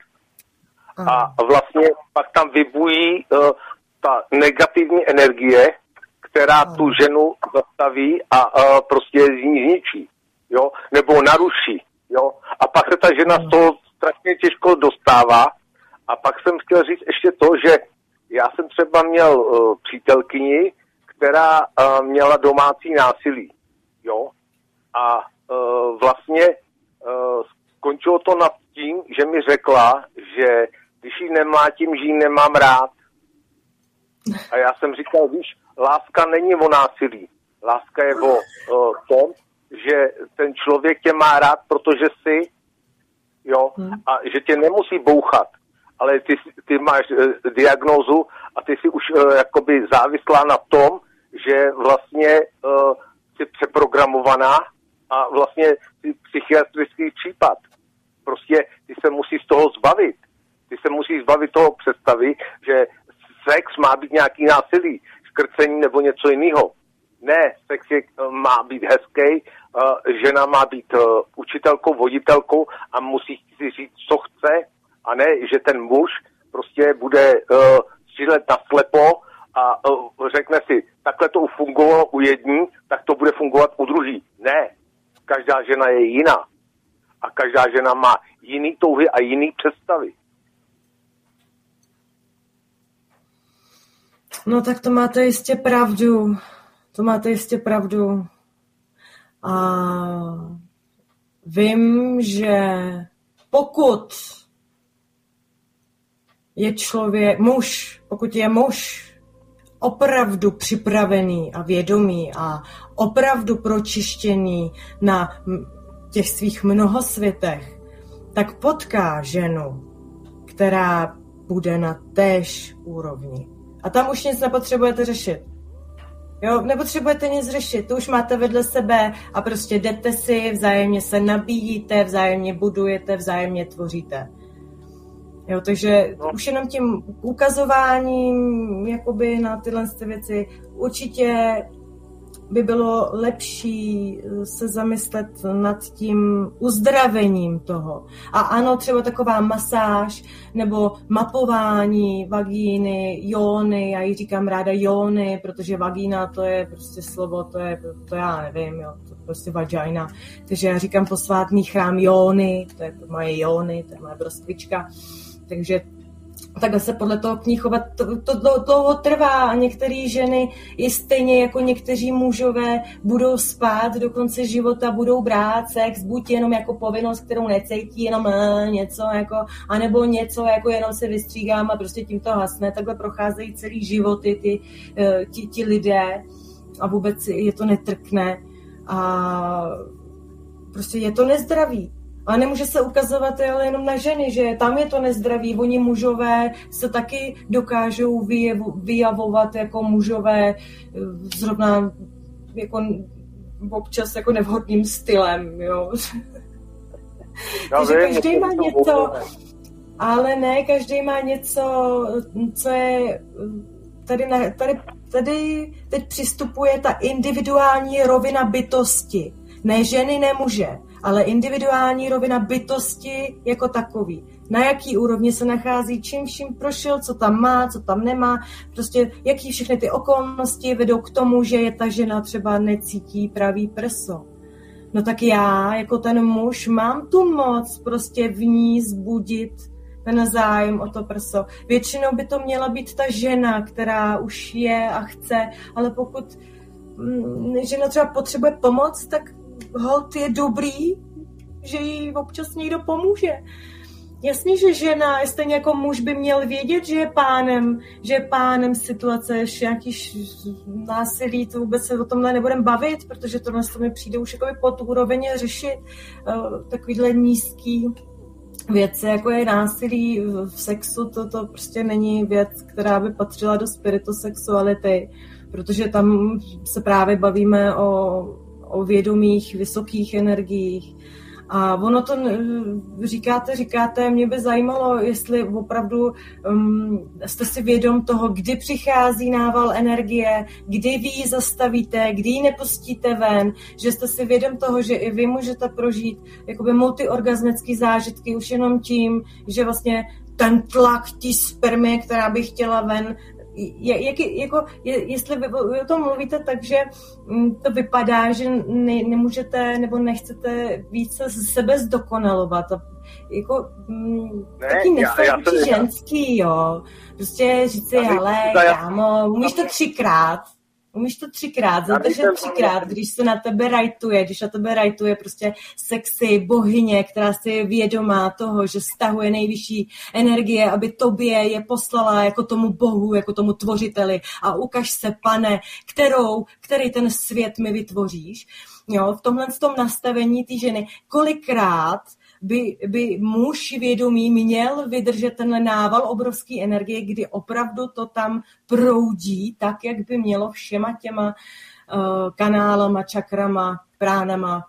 Speaker 3: ano. a vlastně pak tam vybují uh, ta negativní energie, která ano. tu ženu zastaví a uh, prostě z ní zničí, jo, nebo naruší, jo, a pak se ta žena z toho strašně těžko dostává a pak jsem chtěl říct ještě to, že já jsem třeba měl uh, přítelkyni, která uh, měla domácí násilí. Jo? A uh, vlastně uh, skončilo to nad tím, že mi řekla, že když ji nemlátím, že ji nemám rád. A já jsem říkal, víš, láska není o násilí. Láska je o uh, tom, že ten člověk tě má rád, protože jsi, jo, hmm. a že tě nemusí bouchat, ale ty, ty máš uh, diagnózu a ty jsi už uh, jakoby závislá na tom, že vlastně uh, jsi přeprogramovaná a vlastně jsi psychiatrický případ. Prostě ty se musí z toho zbavit. Ty se musí zbavit toho představy, že sex má být nějaký násilí, škrcení nebo něco jiného. Ne, sex je, eh, má být hezký, uh, žena má být uh, učitelkou, voditelkou a musí si říct, co chce, a ne, že ten muž prostě bude uh, střílet na slepo a řekne si, takhle to fungovalo u jední, tak to bude fungovat u druhý. Ne, každá žena je jiná. A každá žena má jiný touhy a jiný představy.
Speaker 2: No tak to máte jistě pravdu. To máte jistě pravdu. A vím, že pokud je člověk, muž, pokud je muž opravdu připravený a vědomý a opravdu pročištěný na těch svých mnohosvětech, tak potká ženu, která bude na též úrovni. A tam už nic nepotřebujete řešit. Jo, nepotřebujete nic řešit, to už máte vedle sebe a prostě jdete si, vzájemně se nabíjíte, vzájemně budujete, vzájemně tvoříte. Jo, takže no. už jenom tím ukazováním jakoby na tyhle věci určitě by bylo lepší se zamyslet nad tím uzdravením toho. A ano, třeba taková masáž nebo mapování vagíny, jóny, já ji říkám ráda jóny, protože vagína to je prostě slovo, to je, to já nevím, jo, to prostě vagina. Takže já říkám posvátný chrám jóny, to je moje jóny, to je moje brostvička. Takže takhle se podle toho k ní chovat, to, to, to dlouho trvá a některé ženy i stejně jako někteří mužové budou spát do konce života, budou brát sex buď jenom jako povinnost, kterou necítí, jenom uh, něco jako, anebo něco jako jenom se vystřígám a prostě tím to hasne. Takhle procházejí celý životy ty, uh, ti, ti lidé a vůbec je to netrkne a prostě je to nezdravý. A nemůže se ukazovat ale jenom na ženy, že tam je to nezdraví. Oni mužové se taky dokážou vyjavovat jako mužové eh, zrovna jako občas jako nevhodným stylem, jo. Takže každý má něco, ale ne, každý má něco, co je tady, na, tady, tady teď přistupuje ta individuální rovina bytosti. Ne ženy, ne muže ale individuální rovina bytosti jako takový. Na jaký úrovni se nachází, čím vším prošel, co tam má, co tam nemá, prostě jaký všechny ty okolnosti vedou k tomu, že je ta žena třeba necítí pravý prso. No tak já, jako ten muž, mám tu moc prostě v ní zbudit ten zájem o to prso. Většinou by to měla být ta žena, která už je a chce, ale pokud mm, žena třeba potřebuje pomoc, tak hold je dobrý, že jí občas někdo pomůže. Jasně, že žena, stejně jako muž by měl vědět, že je pánem, že je pánem situace, že nějaký násilí, to vůbec se o tomhle nebudeme bavit, protože to mi přijde už jako pod úroveň řešit uh, takovýhle nízký věci, jako je násilí v sexu, to, to prostě není věc, která by patřila do spiritosexuality, protože tam se právě bavíme o o vědomých, vysokých energiích. A ono to říkáte, říkáte, mě by zajímalo, jestli opravdu um, jste si vědom toho, kdy přichází nával energie, kdy vy ji zastavíte, kdy ji nepustíte ven, že jste si vědom toho, že i vy můžete prožít jakoby multiorgasmické zážitky už jenom tím, že vlastně ten tlak tí spermie, která by chtěla ven, jak, jako, je, jestli vy, vy o tom mluvíte tak, že mm, to vypadá, že ne, nemůžete nebo nechcete více sebe zdokonalovat. A jako mm, ne, taky nefér ženský, jo. Prostě říct si, ale kámo, umíš to třikrát, Umíš to třikrát, zadržet třikrát, když se na tebe rajtuje, když na tebe rajtuje prostě sexy bohyně, která si je vědomá toho, že stahuje nejvyšší energie, aby tobě je poslala jako tomu bohu, jako tomu tvořiteli a ukaž se, pane, kterou, který ten svět mi vytvoříš. Jo, v tomhle tom nastavení ty ženy, kolikrát by, by muž vědomý měl vydržet tenhle nával obrovské energie, kdy opravdu to tam proudí tak, jak by mělo všema těma uh, kanálama, čakrama, pránama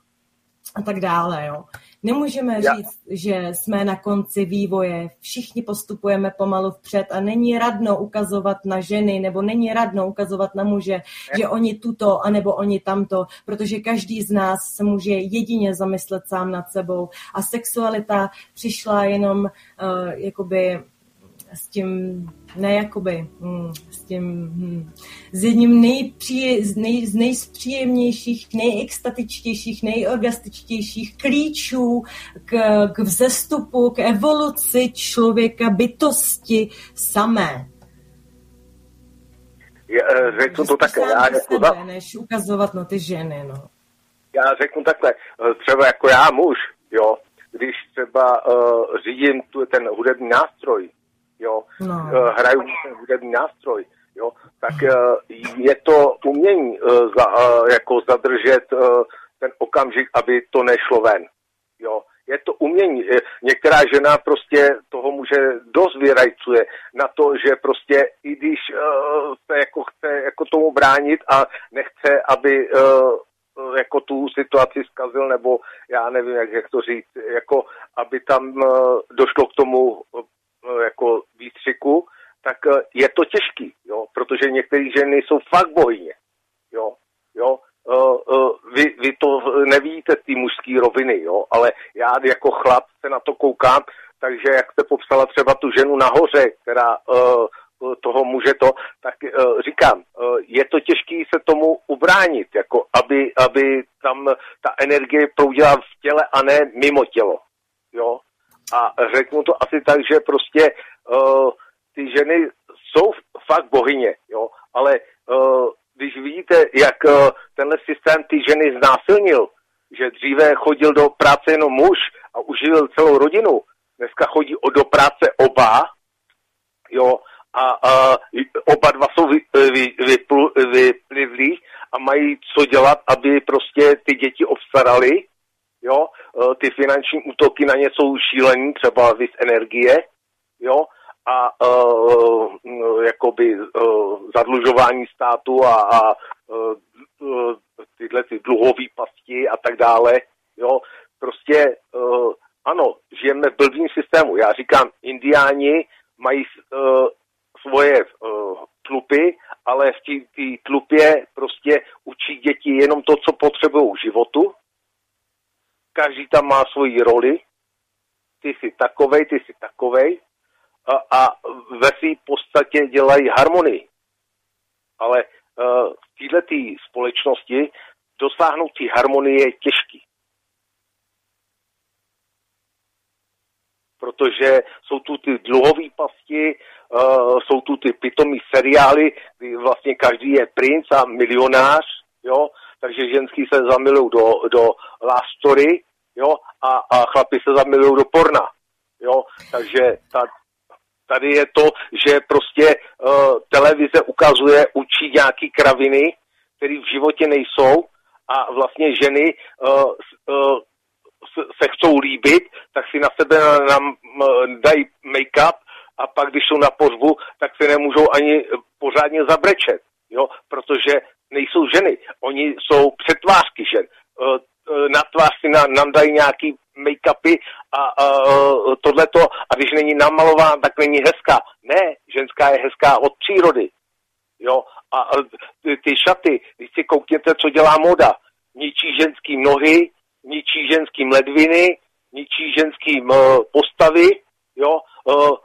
Speaker 2: a tak dále. Jo. Nemůžeme Já. říct, že jsme na konci vývoje, všichni postupujeme pomalu vpřed a není radno ukazovat na ženy nebo není radno ukazovat na muže, ne. že oni tuto anebo oni tamto, protože každý z nás se může jedině zamyslet sám nad sebou a sexualita přišla jenom uh, jakoby s tím, ne jakoby, hm, s tím, hm, s jedním nejpříje, z, nej, z nejpříjemnějších, nejextatičtějších, nejorgastičtějších klíčů k, k vzestupu, k evoluci člověka, bytosti samé.
Speaker 3: Já, eh, řeknu to takhle. Já
Speaker 2: jako za... než ukazovat na ty ženy, no.
Speaker 3: Já řeknu takhle, eh, třeba jako já muž, jo, když třeba uh, řídím tu, ten hudební nástroj, jo, no. Eh, hraju ten hudební nástroj, jo, tak eh, je to umění eh, za, jako zadržet ten okamžik, aby to nešlo ven, jo. Je to umění. Některá žena prostě toho muže dost vyrajcuje na to, že prostě i když se jako chce jako tomu bránit a nechce, aby jako tu situaci zkazil, nebo já nevím, jak, jak to říct, jako aby tam došlo k tomu jako výstřiku, tak eh, je to těžký, jo, protože některé ženy jsou fakt bohyně, jo, jo, Uh, uh, vy, vy to nevíte, ty mužské roviny, jo, ale já jako chlap se na to koukám, takže jak jste popsala třeba tu ženu nahoře, která uh, toho muže to, tak uh, říkám, uh, je to těžké se tomu ubránit, jako aby, aby tam ta energie proudila v těle a ne mimo tělo, jo, a řeknu to asi tak, že prostě uh, ty ženy jsou fakt bohyně, jo, ale uh, když vidíte, jak uh, tenhle systém ty ženy znásilnil, že dříve chodil do práce jenom muž a uživil celou rodinu, dneska chodí do práce oba, jo, a, a oba dva jsou vy, vy, vyplu, vyplivlí a mají co dělat, aby prostě ty děti obstarali, jo, e, ty finanční útoky na ně jsou šílení, třeba vys energie, jo, a uh, jakoby uh, zadlužování státu a, a uh, tyhle ty dluhové pasti a tak dále, jo, prostě uh, ano, žijeme v blbým systému. Já říkám, indiáni mají uh, svoje uh, tlupy, ale v té tlupě prostě učí děti jenom to, co potřebují životu. Každý tam má svoji roli. Ty jsi takovej, ty jsi takovej. A, a ve své podstatě dělají harmonii. Ale uh, v této společnosti dosáhnout té harmonie je těžký. protože jsou tu ty dluhové pasti, uh, jsou tu ty pitomý seriály, kdy vlastně každý je princ a milionář, jo, takže ženský se zamilují do, do last story, jo, a, a chlapi se zamilují do porna, jo, takže ta, tady je to, že prostě uh, televize ukazuje, učí nějaký kraviny, které v životě nejsou a vlastně ženy uh, uh, se chcou líbit, tak si na sebe nám dají make-up a pak, když jsou na pozvu, tak si nemůžou ani pořádně zabrečet, jo, protože nejsou ženy, oni jsou přetvářky žen. E, e, na tvář si na, nám dají nějaký make-upy a, a tohleto a když není namalován, tak není hezká. Ne, ženská je hezká od přírody. Jo, a, a ty, ty šaty, když si koukněte, co dělá moda, ničí ženský nohy, ničí ženským ledviny, ničí ženským uh, postavy, jo, uh,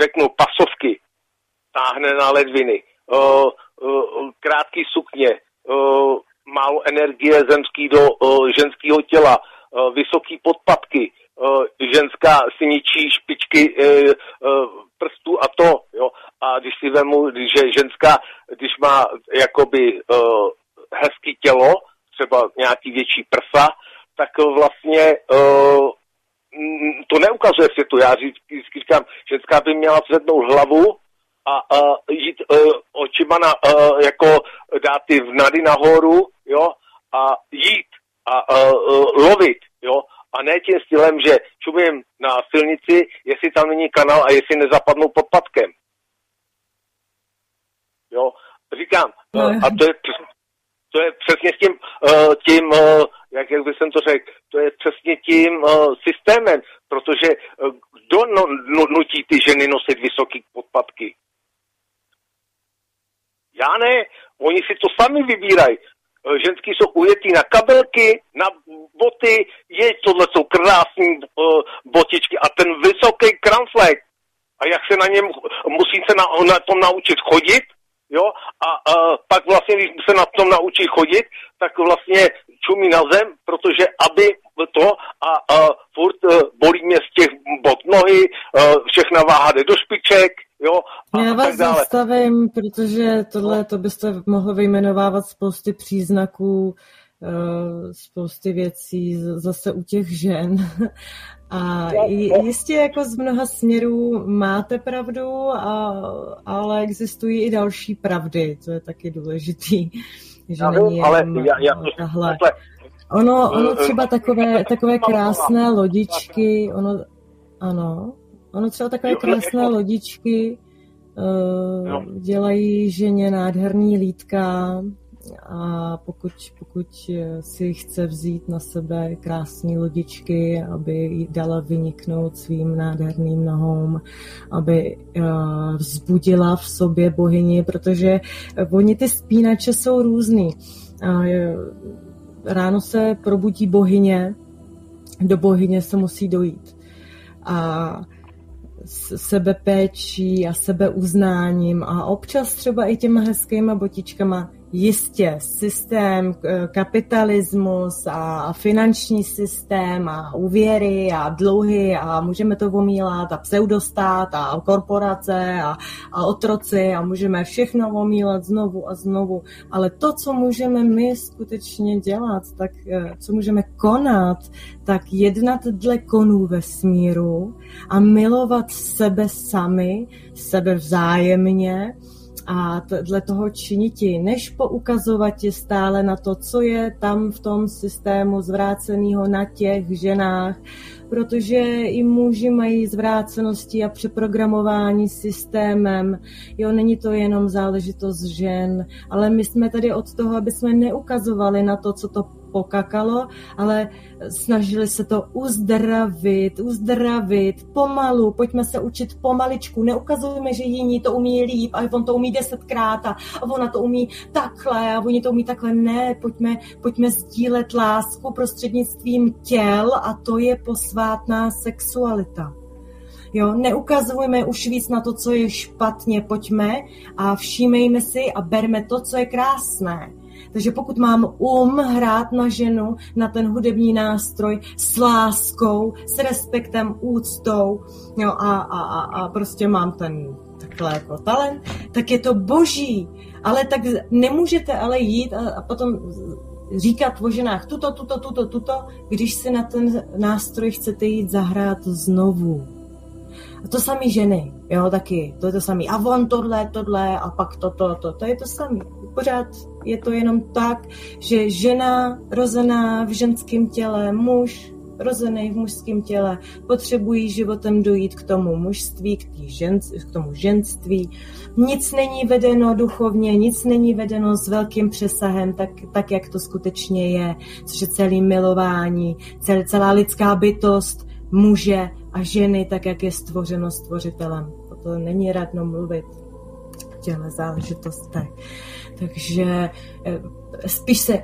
Speaker 3: řeknu pasovky, táhne na ledviny, uh, uh, krátký sukně, málo energie zemský do ženského těla, vysoký podpatky, ženská si ničí špičky uh, uh, prstů a to, jo. A když si vemu, že ženská, když má jakoby hezký tělo, třeba nějaký větší prsa, tak vlastně to neukazuje světu. Já říkám, ženská by měla zvednout hlavu a uh, jít uh, očima na, uh, jako dát ty vnady nahoru, jo, a jít a uh, lovit, jo, a ne tím stylem, že čumím na silnici, jestli tam není kanál a jestli nezapadnou pod patkem. Jo, říkám, uh, a to je to je přesně s tím, uh, tím uh, jak, jak bych jsem to řekl, to je přesně tím uh, systémem, protože uh, kdo no, no, nutí ty ženy nosit vysoký podpatky? Já ne, oni si to sami vybírají. Uh, ženský jsou ujetý na kabelky, na boty, je, tohle jsou krásné uh, botičky a ten vysoký kramflek. A jak se na něm, musí se na, na tom naučit chodit, jo, a, a pak vlastně, když se na tom naučí chodit, tak vlastně čumí na zem, protože aby to a, a furt uh, bolí mě z těch bot nohy, uh, všechna váha jde do špiček, jo,
Speaker 2: a, Já vás tak dále. zastavím, protože tohle to byste mohli vyjmenovávat spousty příznaků, uh, spousty věcí zase u těch žen. A jistě jako z mnoha směrů máte pravdu, a, ale existují i další pravdy, to je taky důležitý. Že
Speaker 3: já
Speaker 2: není
Speaker 3: ale já, já to
Speaker 2: tahle. Ono, ono třeba takové, takové krásné lodičky, ono, ano, ono třeba takové krásné lodičky uh, dělají ženě nádherný lítka, a pokud, pokud si chce vzít na sebe krásné lodičky, aby ji dala vyniknout svým nádherným nohou, aby uh, vzbudila v sobě bohyni, protože oni ty spínače jsou různý. Uh, ráno se probudí bohyně, do bohyně se musí dojít. A sebepéčí a sebeuznáním a občas třeba i těma hezkýma botičkama Jistě, systém, eh, kapitalismus a finanční systém a úvěry a dluhy a můžeme to omílat a pseudostát a korporace a, a otroci a můžeme všechno omílat znovu a znovu. Ale to, co můžeme my skutečně dělat, tak eh, co můžeme konat, tak jednat dle konů vesmíru a milovat sebe sami, sebe vzájemně, a dle toho činiti, než poukazovat je stále na to, co je tam v tom systému zvráceného na těch ženách, protože i muži mají zvrácenosti a přeprogramování systémem. Jo, není to jenom záležitost žen, ale my jsme tady od toho, aby jsme neukazovali na to, co to pokakalo, ale snažili se to uzdravit, uzdravit, pomalu, pojďme se učit pomaličku, neukazujeme, že jiní to umí líp, ale on to umí desetkrát a ona to umí takhle a oni to umí takhle. Ne, pojďme, pojďme sdílet lásku prostřednictvím těl a to je posvátná sexualita. Jo, neukazujeme už víc na to, co je špatně, pojďme a všímejme si a berme to, co je krásné. Takže pokud mám um hrát na ženu, na ten hudební nástroj s láskou, s respektem, úctou jo, a, a, a, a prostě mám ten takhle jako talent, tak je to boží. Ale tak nemůžete ale jít a, a potom říkat o ženách tuto, tuto, tuto, tuto, když si na ten nástroj chcete jít zahrát znovu. A to samý ženy, jo, taky, to je to samý. A on tohle, tohle, a pak toto, to, to, to je to samý. Pořád je to jenom tak, že žena rozená v ženském těle, muž rozený v mužském těle, potřebují životem dojít k tomu mužství, k, žen, k tomu ženství. Nic není vedeno duchovně, nic není vedeno s velkým přesahem, tak, tak jak to skutečně je, což je celý milování, cel, celá lidská bytost muže a ženy, tak jak je stvořeno stvořitelem. O to není radno mluvit v těchto záležitostech. Takže eh, spíš se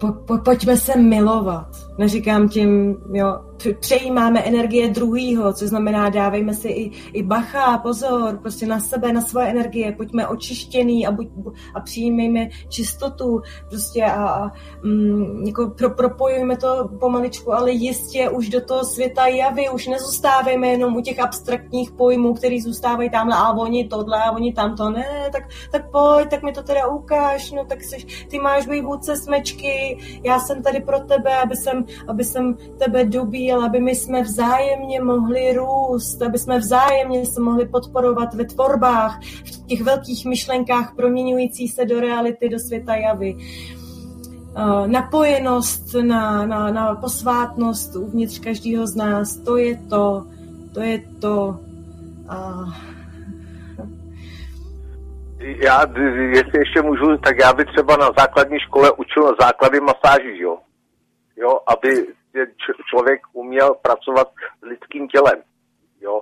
Speaker 2: po, po, pojďme se milovat. Neříkám tím, jo, přejímáme energie druhýho, což znamená dávejme si i, i bacha, pozor, prostě na sebe, na svoje energie, pojďme očištěný a, buď, a přijímejme čistotu prostě a, a mm, jako pro, propojujeme to pomaličku, ale jistě už do toho světa javy, už nezůstávejme jenom u těch abstraktních pojmů, který zůstávají tamhle a oni tohle a oni tamto, ne, tak, tak pojď, tak mi to teda ukáž, no tak seš, ty máš být vůdce smečky, já jsem tady pro tebe, aby jsem, aby jsem tebe chtěl, aby my jsme vzájemně mohli růst, aby jsme vzájemně se mohli podporovat ve tvorbách, v těch velkých myšlenkách proměňující se do reality, do světa javy. Eh, napojenost na, na, na posvátnost uvnitř každého z nás, to je to, to je to. A...
Speaker 3: Já, jestli ještě můžu, tak já bych třeba na základní škole učil základy masáží, jo? Jo, aby člověk uměl pracovat s lidským tělem. Jo?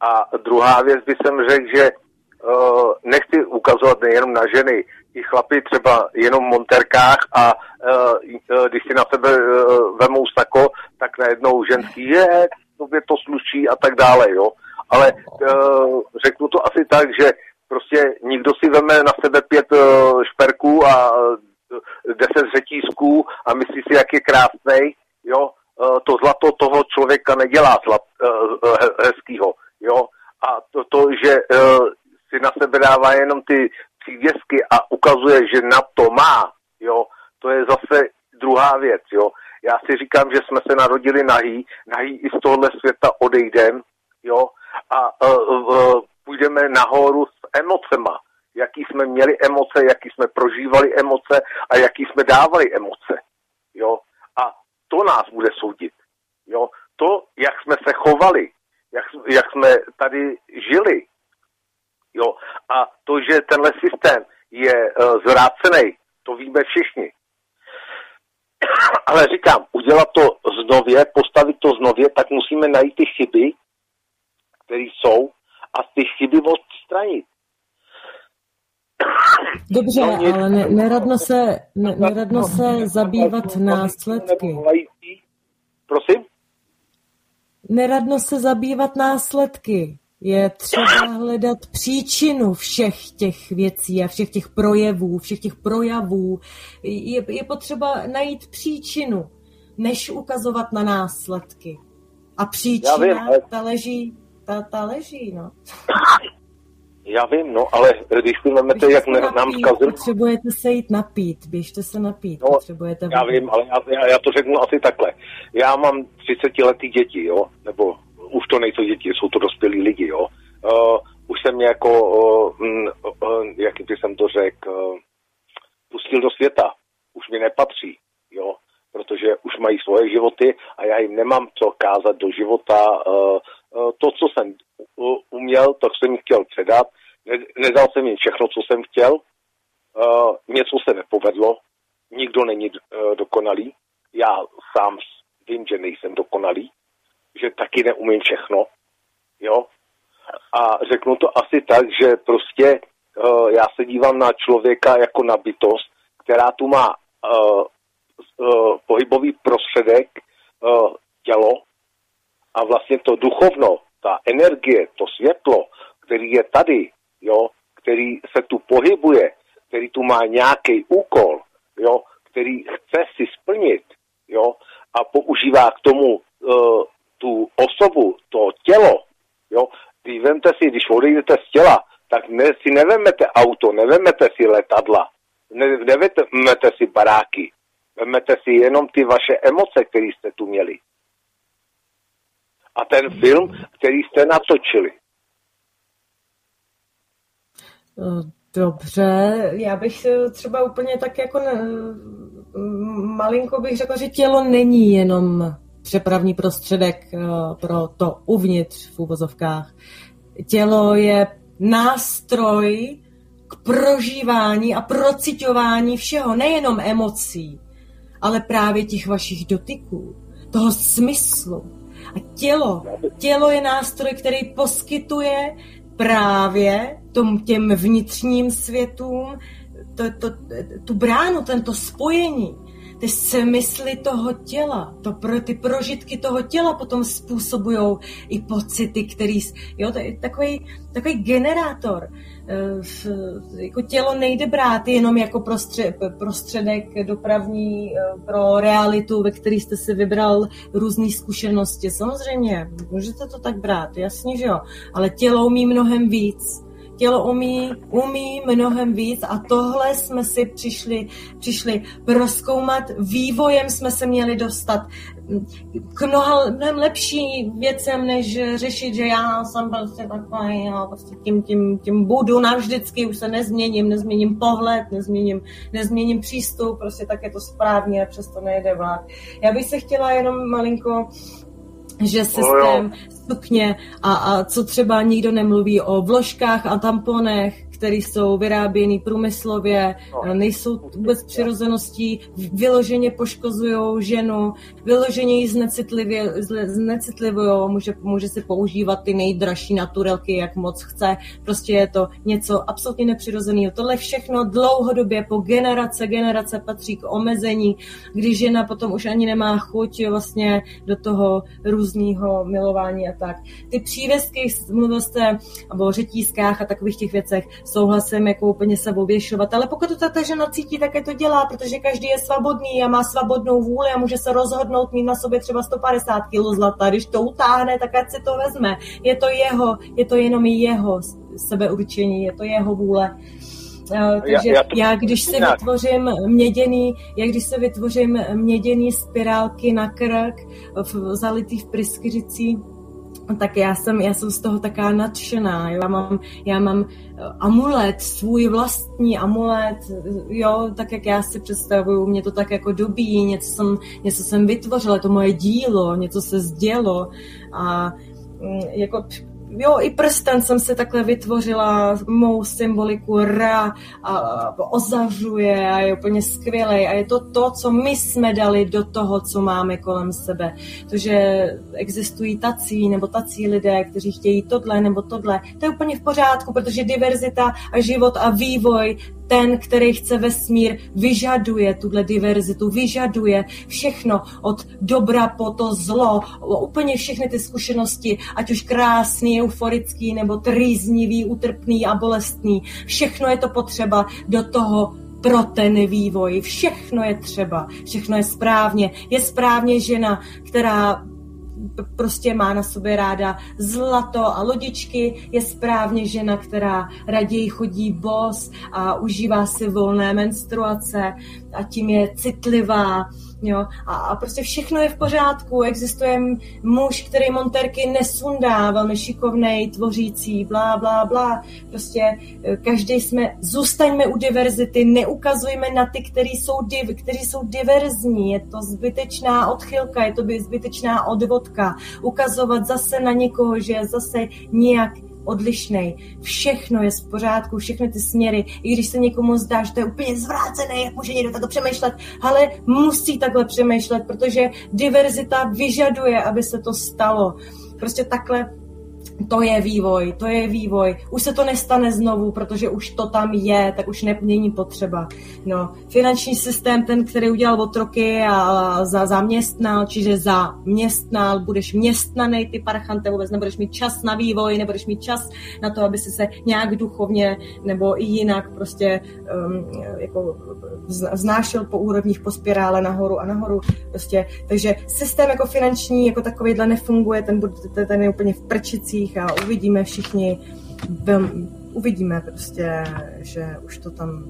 Speaker 3: A druhá věc by jsem řekl, že uh, nechci ukazovat nejenom na ženy, i chlapy třeba jenom v monterkách a uh, když si na sebe uh, vemou sako, tak najednou ženský je, tobě to sluší a tak dále, jo. Ale uh, řeknu to asi tak, že prostě nikdo si veme na sebe pět šperků a deset řetízků a myslí si, jak je krásný, jo, eh, to zlato toho člověka nedělá zlat, eh, eh, hezkýho, jo. A to, to že si na sebe dává jenom ty přívězky a ukazuje, že na to má, jo, to je zase druhá věc, jo. Já si říkám, že jsme se narodili nahý, nahý i z tohohle světa odejdem, jo, a uh, uh, půjdeme nahoru s emocema, jaký jsme měli emoce, jaký jsme prožívali emoce a jaký jsme dávali emoce, jo to nás bude soudit. Jo? To, jak jsme se chovali, jak, jak jsme tady žili. Jo? A to, že tenhle systém je uh, zvrácený, to víme všichni. Ale říkám, udělat to znově, postavit to znově, tak musíme najít ty chyby, které jsou, a ty chyby odstranit.
Speaker 2: Dobře, no, ale ne, neradno se, ne, neradno se zabývat následky.
Speaker 3: Prosím?
Speaker 2: Neradno se zabývat následky. Je třeba hledat příčinu všech těch věcí a všech těch projevů, všech těch projavů. Je, je potřeba najít příčinu, než ukazovat na následky. A příčina, vím, ale... ta leží, ta, ta leží, no.
Speaker 3: Já vím, no, ale když si vezmete, jak ne, nám zkazil...
Speaker 2: Potřebujete se jít napít, běžte se napít,
Speaker 3: no,
Speaker 2: potřebujete...
Speaker 3: Já vím, ale já, já, já to řeknu asi takhle. Já mám 30 letý děti, jo, nebo už to nejsou děti, jsou to dospělí lidi, jo. Uh, už jsem mě jako, uh, uh, jak by jsem to řekl, uh, pustil do světa. Už mi nepatří, jo, protože už mají svoje životy a já jim nemám co kázat do života. Uh, uh, to, co jsem uměl, to jsem jim chtěl předat. Ne, nedal jsem jim všechno, co jsem chtěl. Uh, něco se nepovedlo. Nikdo není uh, dokonalý. Já sám vím, že nejsem dokonalý že taky neumím všechno, jo. A řeknu to asi tak, že prostě uh, já se dívám na člověka jako na bytost, která tu má uh, uh, pohybový prostředek, uh, tělo a vlastně to duchovno, ta energie, to světlo, který je tady, jo, který se tu pohybuje, který tu má nějaký úkol, jo, který chce si splnit, jo, a používá k tomu uh, tu osobu, to tělo, jo, když vemte si, když odejdete z těla, tak ne, si nevemete auto, nevemete si letadla, ne, nevemete si baráky, vemete si jenom ty vaše emoce, které jste tu měli. A ten film, který jste natočili.
Speaker 2: Dobře, já bych třeba úplně tak jako ne, malinko bych řekla, že tělo není jenom přepravní prostředek eh, pro to uvnitř v úvozovkách. Tělo je nástroj k prožívání a procitování všeho, nejenom emocí, ale právě těch vašich dotyků, toho smyslu. A tělo, tělo je nástroj, který poskytuje právě tom, těm vnitřním světům to, to, tu bránu, tento spojení ty smysly toho těla, to pro, ty prožitky toho těla potom způsobují i pocity, který, jo, to je takový, takový generátor. E, jako tělo nejde brát jenom jako prostřed, prostředek dopravní e, pro realitu, ve který jste si vybral různé zkušenosti. Samozřejmě, můžete to tak brát, jasně, že jo, ale tělo umí mnohem víc tělo umí, umí mnohem víc a tohle jsme si přišli, přišli proskoumat, vývojem jsme se měli dostat k mnoha, mnohem lepší věcem, než řešit, že já jsem prostě takový, já prostě tím, tím, tím budu navždycky, už se nezměním, nezměním pohled, nezměním, nezměním přístup, prostě tak je to správně, přesto nejde vlád. Já bych se chtěla jenom malinko že systém sukně a, a co třeba nikdo nemluví o vložkách a tamponech, které jsou vyráběny průmyslově, no. nejsou vůbec přirozeností, vyloženě poškozují ženu, vyloženě ji znecitlivují, může, může se používat ty nejdražší naturelky, jak moc chce, prostě je to něco absolutně nepřirozeného. Tohle všechno dlouhodobě po generace, generace patří k omezení, kdy žena potom už ani nemá chuť vlastně do toho různého milování a tak. Ty přívěstky, mluvil jste o řetízkách a takových těch věcech, souhlasem jako úplně se ověšovat, ale pokud to ta žena cítí, tak je to dělá, protože každý je svobodný a má svobodnou vůli a může se rozhodnout mít na sobě třeba 150 kg zlata. Když to utáhne, tak ať si to vezme. Je to jeho, je to jenom jeho sebeurčení, je to jeho vůle. Uh, takže já, já, to... já, když se vytvořím měděný, já když se vytvořím měděný spirálky na krk, v, zalitý v pryskyřicí, tak já jsem, já jsem z toho taká nadšená. Já, mám, já mám eh, amulet, svůj vlastní amulet, jo, tak jak já si představuju, mě to tak jako dobí, něco jsem, něco jsem vytvořila, to moje dílo, něco se zdělo a mm, jako jo, i prsten jsem si takhle vytvořila, mou symboliku Ra a ozavřuje a je úplně skvělý a je to to, co my jsme dali do toho, co máme kolem sebe. To, že existují tací nebo tací lidé, kteří chtějí tohle nebo tohle, to je úplně v pořádku, protože diverzita a život a vývoj ten, který chce vesmír, vyžaduje tuhle diverzitu, vyžaduje všechno od dobra po to zlo, úplně všechny ty zkušenosti, ať už krásný, euforický, nebo trýznivý, utrpný a bolestný. Všechno je to potřeba do toho pro ten vývoj. Všechno je třeba, všechno je správně. Je správně žena, která prostě má na sobě ráda zlato a lodičky, je správně žena, která raději chodí bos a užívá si volné menstruace a tím je citlivá Jo? A, a prostě všechno je v pořádku. Existuje muž, který monterky nesundá, velmi šikovnej, tvořící, blá, blá, blá. Prostě eh, každý jsme, zůstaňme u diverzity, neukazujme na ty, kteří jsou, div, kteří jsou diverzní. Je to zbytečná odchylka, je to zbytečná odvodka. Ukazovat zase na někoho, že je zase nějak odlišný. Všechno je v pořádku, všechny ty směry. I když se někomu zdá, že to je úplně zvrácené, jak může někdo takto přemýšlet, ale musí takhle přemýšlet, protože diverzita vyžaduje, aby se to stalo. Prostě takhle to je vývoj, to je vývoj. Už se to nestane znovu, protože už to tam je, tak už ne, není potřeba. No, finanční systém, ten, který udělal otroky a za, zaměstnal, čiže zaměstnal, budeš městnaný, ty parchante, vůbec nebudeš mít čas na vývoj, nebudeš mít čas na to, aby si se nějak duchovně nebo i jinak prostě um, jako vznášel po úrovních, po spirále nahoru a nahoru. Prostě, takže systém jako finanční, jako takovýhle nefunguje, ten, bude, ten je úplně v prčicích, a uvidíme všichni, uvidíme prostě, že už to tam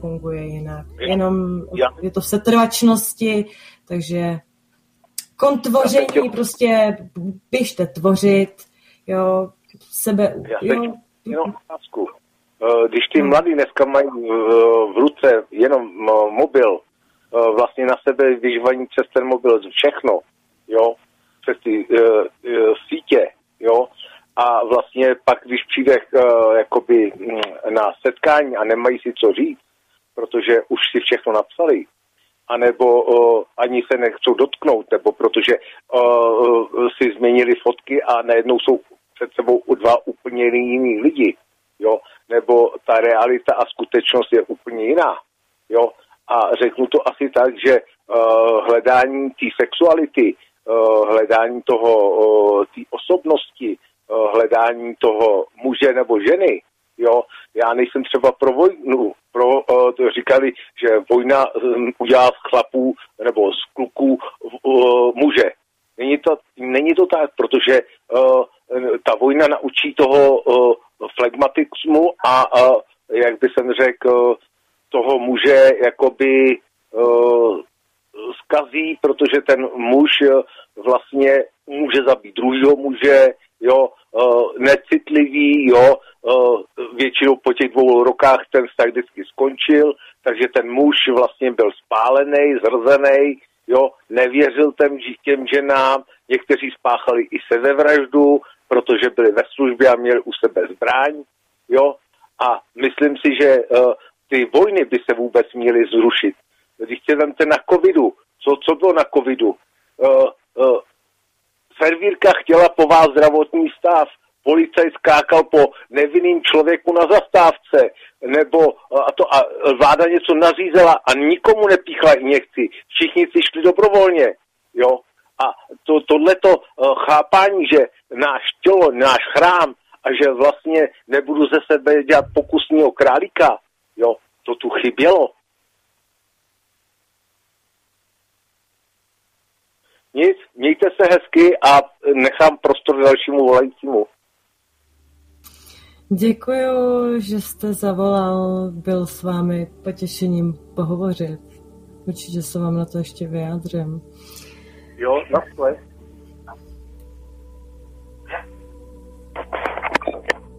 Speaker 2: funguje jinak. Jenom je to v setrvačnosti, takže kontvoření prostě běžte tvořit, jo, sebe, jo.
Speaker 3: Jenom otázku. Eh, když ty mladí dneska mají v ruce jenom mobil, eh, vlastně na sebe vyžívají přes ten mobil všechno, jo, přes ty uh, sítě, jo, a vlastně pak, když přijde uh, jakoby mm, na setkání a nemají si co říct, protože už si všechno napsali, anebo uh, ani se nechcou dotknout, nebo protože uh, si změnili fotky a najednou jsou před sebou dva úplně jiný lidi, jo, nebo ta realita a skutečnost je úplně jiná, jo, a řeknu to asi tak, že uh, hledání té sexuality, uh, hledání toho, uh, té osobnosti, hledání toho muže nebo ženy. Jo, já nejsem třeba pro vojnu, pro, uh, to říkali, že vojna um, udělá z chlapů nebo z kluků uh, muže. Není to, není to tak, protože uh, ta vojna naučí toho uh, flegmatismu a, uh, jak by jsem řekl, toho muže jakoby uh, skazí, protože ten muž uh, vlastně může zabít druhého muže, jo, uh, necitlivý, jo, uh, většinou po těch dvou rokách ten vztah vždycky skončil, takže ten muž vlastně byl spálený, zrzený, jo, nevěřil těm, těm ženám, někteří spáchali i sebevraždu, protože byli ve službě a měli u sebe zbraň, jo, a myslím si, že uh, ty vojny by se vůbec měly zrušit. Když se vemte na covidu, co, co bylo na covidu? Uh, servírka chtěla po vás zdravotní stav, policajt skákal po nevinným člověku na zastávce, nebo a, to, a vláda něco nařízela a nikomu nepíchla injekci. Všichni si šli dobrovolně. Jo? A to, tohleto uh, chápání, že náš tělo, náš chrám a že vlastně nebudu ze sebe dělat pokusního králíka, jo, to tu chybělo. Nic, mějte se hezky a nechám prostor dalšímu volajícímu.
Speaker 2: Děkuji, že jste zavolal, byl s vámi potěšením pohovořit. Určitě se vám na to ještě vyjádřím.
Speaker 3: Jo, na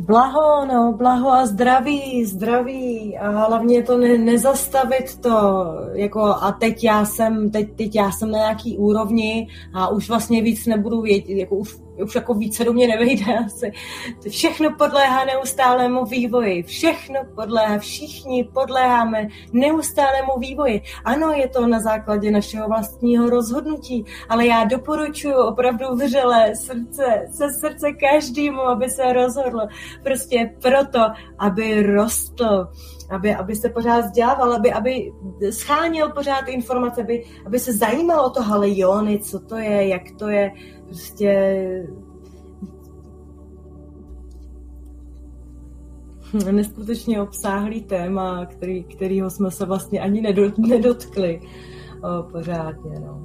Speaker 2: Blaho, no, blaho a zdraví, zdraví. A hlavně to ne, nezastavit to, jako a teď já jsem, teď, teď já jsem na nějaký úrovni a už vlastně víc nebudu vědět, jako už už jako více do mě nevejde asi. To všechno podléhá neustálému vývoji. Všechno podléhá, všichni podléháme neustálému vývoji. Ano, je to na základě našeho vlastního rozhodnutí, ale já doporučuji opravdu vřele srdce, se srdce každému, aby se rozhodl. Prostě proto, aby rostl aby, aby se pořád vzdělával, aby, aby scháněl pořád informace, aby, aby se zajímalo o to halejony, co to je, jak to je, prostě neskutečně obsáhlý téma, který, kterýho jsme se vlastně ani nedotkli o, pořádně. No.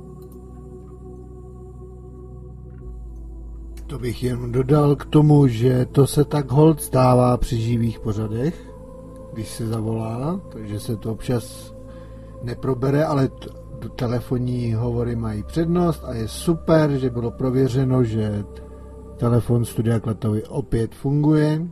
Speaker 1: To bych jen dodal k tomu, že to se tak hold stává při živých pořadech, když se zavolá, takže se to občas neprobere, ale t- telefonní hovory mají přednost a je super, že bylo prověřeno, že telefon Studia Klatovy opět funguje.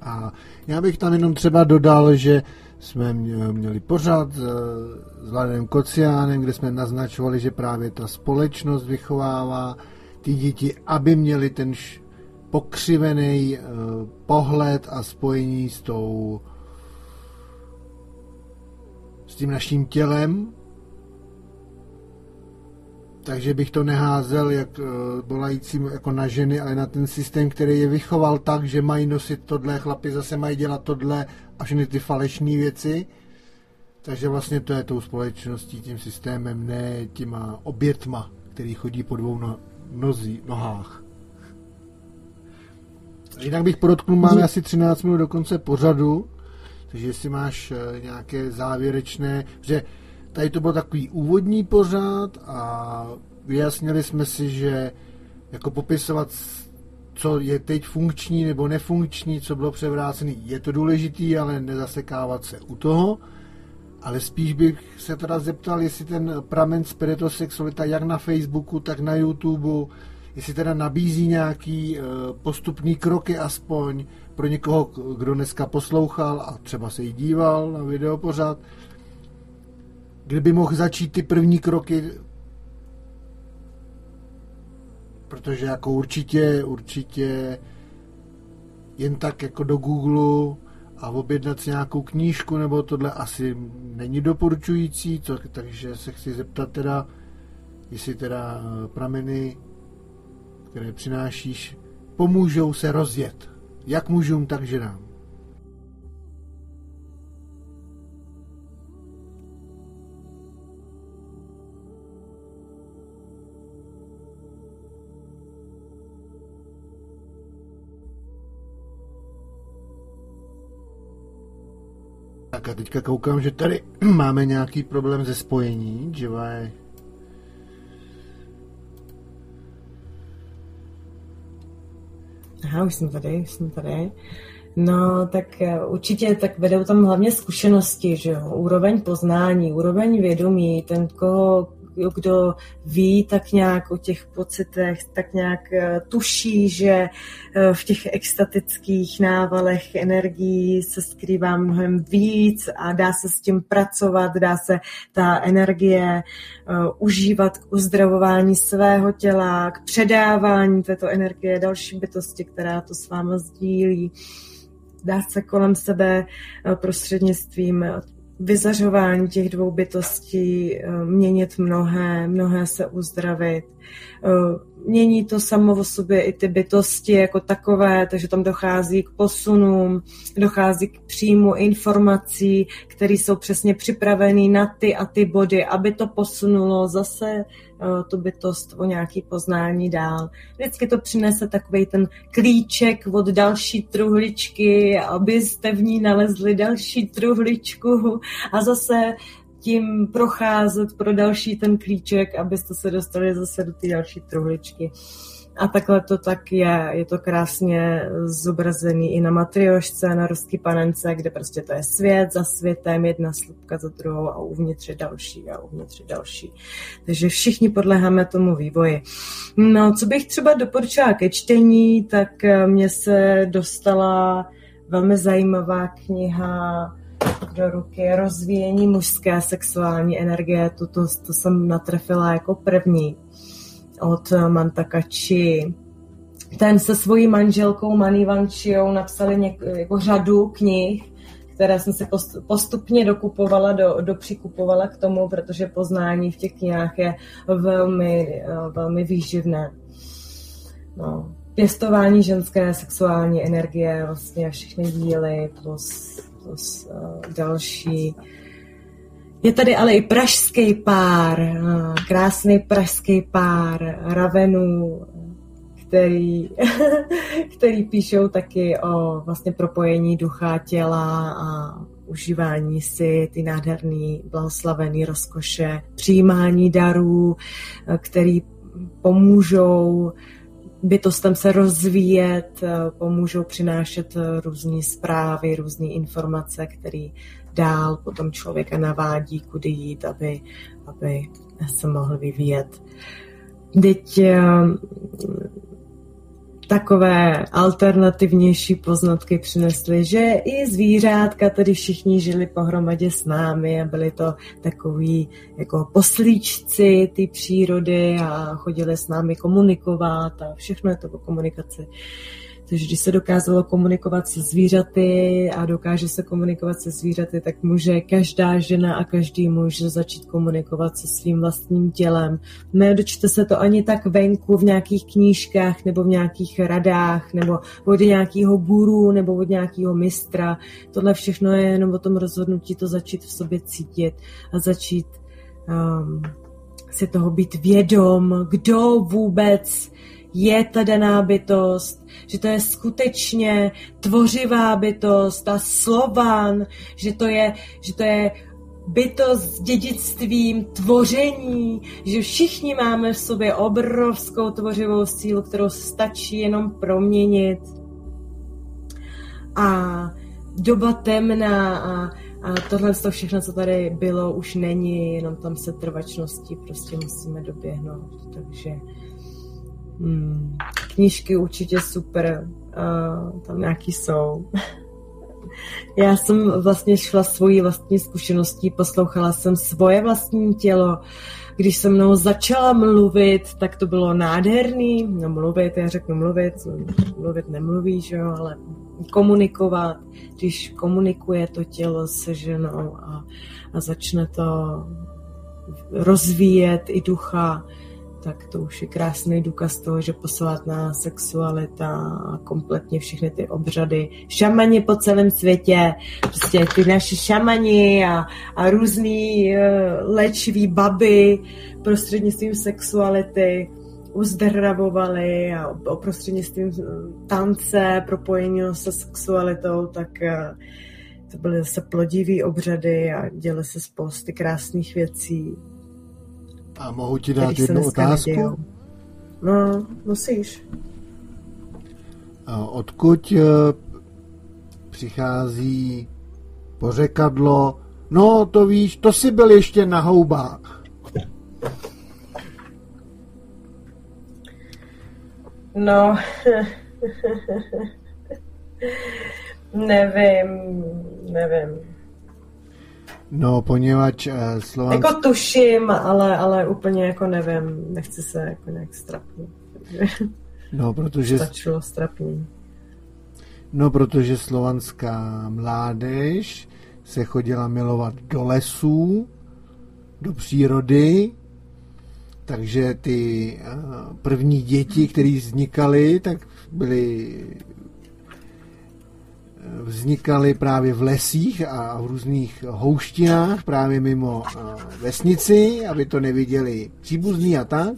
Speaker 1: A já bych tam jenom třeba dodal, že jsme měli pořád s Vladem Kociánem, kde jsme naznačovali, že právě ta společnost vychovává ty děti, aby měli ten pokřivený uh, pohled a spojení s tou s tím naším tělem. Takže bych to neházel jak uh, volajícím jako na ženy, ale na ten systém, který je vychoval tak, že mají nosit tohle, chlapi zase mají dělat tohle a všechny ty falešné věci. Takže vlastně to je tou společností, tím systémem, ne těma obětma, který chodí po dvou no, nozí, nohách. Jinak bych podotknul, máme asi 13 minut do konce pořadu, takže jestli máš eh, nějaké závěrečné, že tady to byl takový úvodní pořad a vyjasnili jsme si, že jako popisovat, co je teď funkční nebo nefunkční, co bylo převrácené, je to důležitý, ale nezasekávat se u toho. Ale spíš bych se teda zeptal, jestli ten pramen spiritosexualita jak na Facebooku, tak na YouTube, jestli teda nabízí nějaký eh, postupný kroky aspoň pro někoho, kdo dneska poslouchal a třeba se jí díval na video pořád, kdyby mohl začít ty první kroky, protože jako určitě, určitě jen tak jako do Google a objednat si nějakou knížku nebo tohle asi není doporučující, to, takže se chci zeptat teda, jestli teda eh, prameny, které přinášíš, pomůžou se rozjet. Jak mužům, tak ženám. Tak a teďka koukám, že tady máme nějaký problém ze spojení, že je...
Speaker 2: Aha, už jsem tady, už jsem tady. No, tak eh, určitě tak vedou tam hlavně zkušenosti, že jo, úroveň poznání, úroveň vědomí, ten, koho, kdo ví tak nějak o těch pocitech, tak nějak eh, tuší, že eh, v těch extatických návalech energií se skrývá mnohem víc a dá se s tím pracovat, dá se ta energie eh, užívat k uzdravování svého těla, k předávání této energie další bytosti, která to s váma sdílí. Dá se kolem sebe prostřednictvím vyzařování těch dvou bytostí eh, měnit mnohé, mnohé se uzdravit. Eh, mění to samo o sobě i ty bytosti jako takové, takže tam dochází k posunům, dochází k příjmu informací, které jsou přesně připravené na ty a ty body, aby to posunulo zase tu bytost o nějaký poznání dál. Vždycky to přinese takový ten klíček od další truhličky, abyste v ní nalezli další truhličku a zase tím procházet pro další ten klíček, abyste se dostali zase do té další truhličky. A takhle to tak je. Je to krásně zobrazený i na matriošce, na ruský panence, kde prostě to je svět za světem, jedna slupka za druhou a uvnitř je další a uvnitř je další. Takže všichni podléháme tomu vývoji. No, co bych třeba doporučila ke čtení, tak eh, mě se dostala velmi zajímavá kniha do ruky rozvíjení mužské sexuální energie. Tuto to jsem natrefila jako první od Mantakači. Ten se svojí manželkou Manivančiou napsali něk, jako řadu knih, které jsem si postupně dokupovala, do, dopřikupovala k tomu, protože poznání v těch knihách je velmi, velmi výživné. No. Pěstování ženské sexuální energie, vlastně všechny díly, plus plus další. Je tady ale i pražský pár, krásný pražský pár ravenů, který, který píšou taky o vlastně propojení ducha, těla a užívání si ty nádherný, blahoslavený rozkoše, přijímání darů, který pomůžou bytostem se rozvíjet, pomůžou přinášet různé zprávy, různé informace, které dál potom člověka navádí, kudy jít, aby, aby se mohl vyvíjet. Teď takové alternativnější poznatky přinesly, že i zvířátka tedy všichni žili pohromadě s námi a byli to takový jako poslíčci ty přírody a chodili s námi komunikovat a všechno je to o komunikaci. Takže když se dokázalo komunikovat se zvířaty a dokáže se komunikovat se zvířaty, tak může každá žena a každý muž začít komunikovat se svým vlastním tělem. Nedočte se to ani tak venku v nějakých knížkách nebo v nějakých radách nebo od nějakého guru nebo od nějakého mistra. Tohle všechno je jenom o tom rozhodnutí to začít v sobě cítit a začít um, si toho být vědom, kdo vůbec je ta daná bytost, že to je skutečně tvořivá bytost, ta slovan, že to je, že to je bytost s dědictvím tvoření, že všichni máme v sobě obrovskou tvořivou sílu, kterou stačí jenom proměnit. A doba temná a, a tohle to všechno, co tady bylo, už není, jenom tam se trvačností prostě musíme doběhnout. Takže Hmm, knížky určitě super, uh, tam nějaký jsou. Já jsem vlastně šla svojí vlastní zkušeností, poslouchala jsem svoje vlastní tělo. Když se mnou začala mluvit, tak to bylo nádherný. No mluvit, já řeknu mluvit, mluvit nemluví, že jo, ale komunikovat. Když komunikuje to tělo se ženou a, a začne to rozvíjet i ducha, tak to už je krásný důkaz toho, že posvátná sexualita a kompletně všechny ty obřady, šamani po celém světě, prostě ty naši šamani a, a různý uh, léčivý baby prostřednictvím sexuality uzdravovali a prostřednictvím eh, tance, propojení se sexualitou, tak uh, to byly zase plodivý obřady a děly se spousty krásných věcí.
Speaker 1: A mohu ti dát jednu otázku?
Speaker 2: No, musíš.
Speaker 1: A odkud uh, přichází pořekadlo, no to víš, to si byl ještě na houbách.
Speaker 2: No, nevím, nevím.
Speaker 1: No, poněvadž uh, Slovan...
Speaker 2: Jako tuším, ale, ale úplně jako nevím, nechci se jako nějak strapnit.
Speaker 1: No, protože...
Speaker 2: Stačilo strapní.
Speaker 1: No, protože slovanská mládež se chodila milovat do lesů, do přírody, takže ty uh, první děti, které vznikaly, tak byly vznikaly právě v lesích a v různých houštinách, právě mimo vesnici, aby to neviděli příbuzní a tak.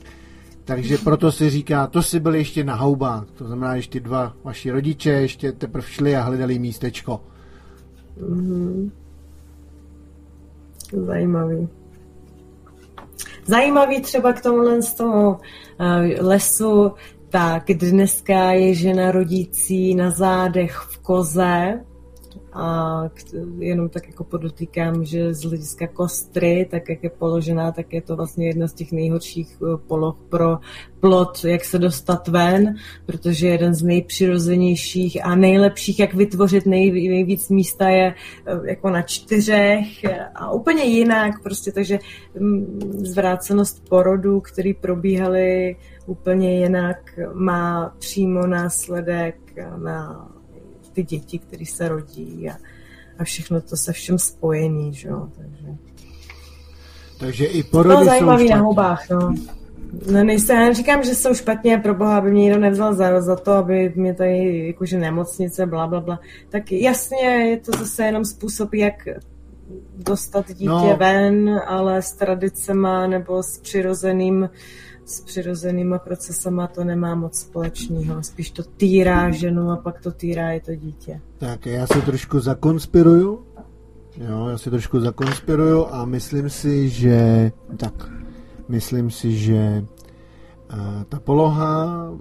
Speaker 1: Takže proto se říká, to si byli ještě na houbách. To znamená, ještě dva vaši rodiče ještě teprve šli a hledali místečko.
Speaker 2: Mm-hmm. Zajímavý. Zajímavý třeba k tomuhle z toho uh, lesu, tak dneska je žena rodící na zádech v koze a jenom tak jako podotýkám, že z hlediska kostry, tak jak je položená, tak je to vlastně jedna z těch nejhorších eh, poloh pro plot, jak se dostat ven, protože jeden z nejpřirozenějších a nejlepších, jak vytvořit nej, nejvíc místa je eh, jako na čtyřech a úplně jinak prostě, takže mm, zvrácenost porodů, který probíhaly úplně jinak, má přímo následek na ty děti, které se rodí a, a všechno to se všem spojený, že jo, takže...
Speaker 1: Takže i porody
Speaker 2: no, zajímavý
Speaker 1: jsou
Speaker 2: na hubách, no. No nejsem, říkám, že jsou špatně, pro boha, aby mě někdo nevzal za, za to, aby mě tady jakože nemocnice, bla, bla, bla. Tak jasně, je to zase jenom způsob, jak dostat dítě no. ven, ale s tradicema nebo s přirozeným s přirozenýma procesama to nemá moc společného. Spíš to týrá ženu a pak to týrá i to dítě.
Speaker 1: Tak já se trošku zakonspiruju. Jo, já si trošku zakonspiruju a myslím si, že tak, myslím si, že uh, ta poloha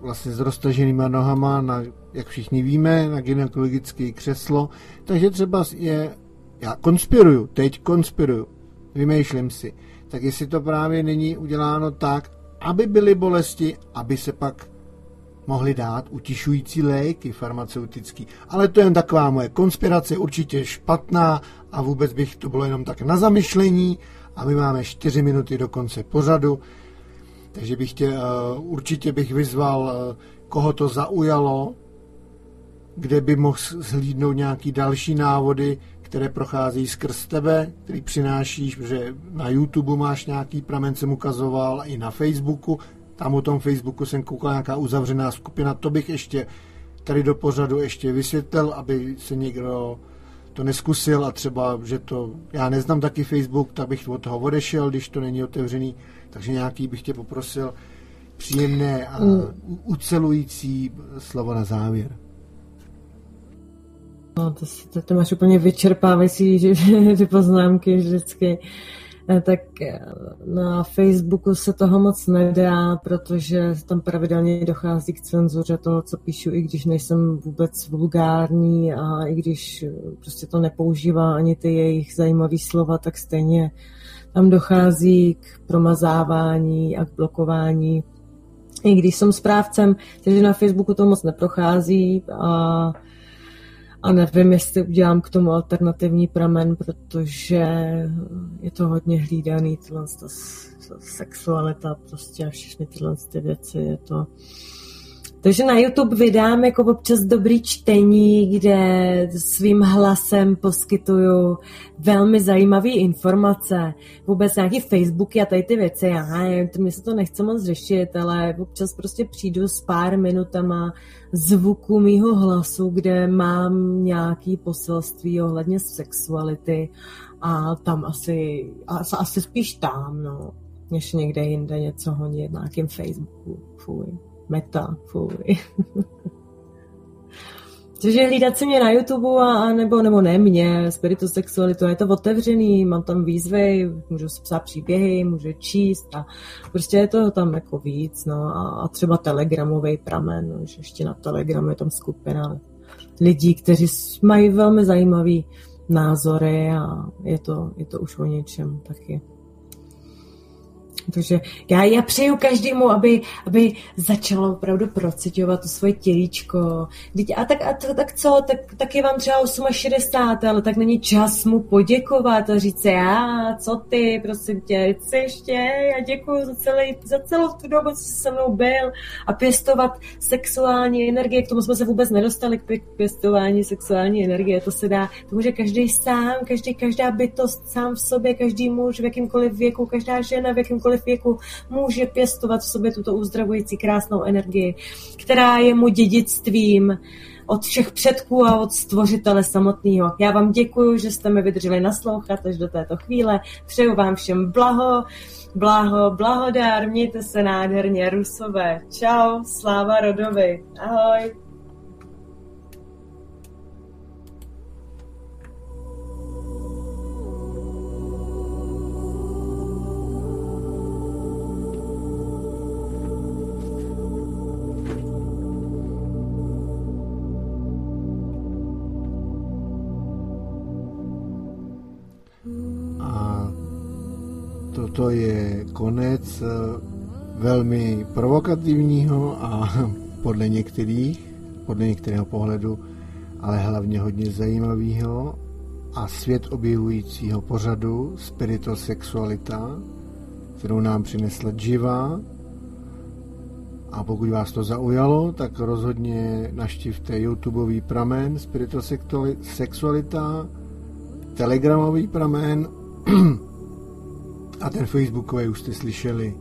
Speaker 1: vlastně s roztaženýma nohama, na, jak všichni víme, na gynekologické křeslo, takže třeba je, já konspiruju, teď konspiruju, vymýšlím si, tak jestli to právě není uděláno tak, aby byly bolesti, aby se pak mohli dát utišující léky farmaceutický. Ale to je jen taková moje konspirace, určitě špatná a vůbec bych to bylo jenom tak na zamyšlení a my máme 4 minuty do konce pořadu, takže bych tě, uh, určitě bych vyzval, uh, koho to zaujalo, kde by mohl zhlídnout nějaký další návody, které prochází skrz tebe, který přinášíš, protože na YouTube máš nějaký pramen, jsem ukazoval, i na Facebooku, tam o tom Facebooku jsem koukal nějaká uzavřená skupina, to bych ještě tady do pořadu ještě vysvětlil, aby se někdo to neskusil a třeba, že to, já neznám taky Facebook, tak bych od toho odešel, když to není otevřený, takže nějaký bych tě poprosil příjemné a ucelující slovo na závěr.
Speaker 2: No, to, to, to máš úplně vyčerpávající že, ty poznámky vždycky. Eh, tak eh, na Facebooku se toho moc nedá, protože tam pravidelně dochází k cenzuře toho, co píšu, i když nejsem vůbec vulgární a i když eh, prostě to nepoužívá ani ty jejich zajímavé slova, tak stejně tam dochází k promazávání a k blokování. I když jsem správcem, takže na Facebooku to moc neprochází a a nevím, jestli udělám k tomu alternativní pramen, protože je to hodně hlídaný, tyhle ta sexualita prostě a všechny tyhle ty věci, je to... Takže na YouTube vydám jako občas dobrý čtení, kde svým hlasem poskytuju velmi zajímavé informace. Vůbec nějaký Facebooky a tady ty věci, já nevím, mě se to nechce moc řešit, ale občas prostě přijdu s pár minutama zvuku mýho hlasu, kde mám nějaký poselství ohledně sexuality a tam asi, asi spíš tam, no, než někde jinde něco honit na nějakém Facebooku. Fuj. Meta, fuj. Takže hlídat si mě na YouTube a, nebo, nebo ne mě, spiritu sexualitu, je to otevřený, mám tam výzvy, můžu si psát příběhy, můžu číst a prostě je to tam jako víc, no a, a třeba telegramový pramen, no, že ještě na telegramu je tam skupina lidí, kteří mají velmi zajímavý názory a je to, je to už o něčem taky. Takže já, já přeju každému, aby, aby začalo opravdu procitovat to svoje tělíčko. A tak, a tak co, tak, tak je vám třeba 68, ale tak není čas mu poděkovat a říct já, co ty, prosím tě, co ještě, já děkuji za, celý, za celou tu dobu, co jsi se mnou byl. A pěstovat sexuální energie, k tomu jsme se vůbec nedostali k pěstování sexuální energie, to se dá, to může každý sám, každý, každá bytost sám v sobě, každý muž v jakýmkoliv věku, každá žena v jakýmkoliv jakémkoliv věku může pěstovat v sobě tuto uzdravující krásnou energii, která je mu dědictvím od všech předků a od stvořitele samotného. Já vám děkuji, že jste mi vydrželi naslouchat až do této chvíle. Přeju vám všem blaho, blaho, blahodár, mějte se nádherně, rusové. Čau, sláva rodovi. Ahoj.
Speaker 1: Toto je konec eh, velmi provokativního a podle některých, podle některého pohledu, ale hlavně hodně zajímavého a svět objevujícího pořadu Spiritosexualita, kterou nám přinesla Jiva. A pokud vás to zaujalo, tak rozhodně naštivte YouTubeový pramen Spiritosexualita, Telegramový pramen a ten Facebookový už jste slyšeli.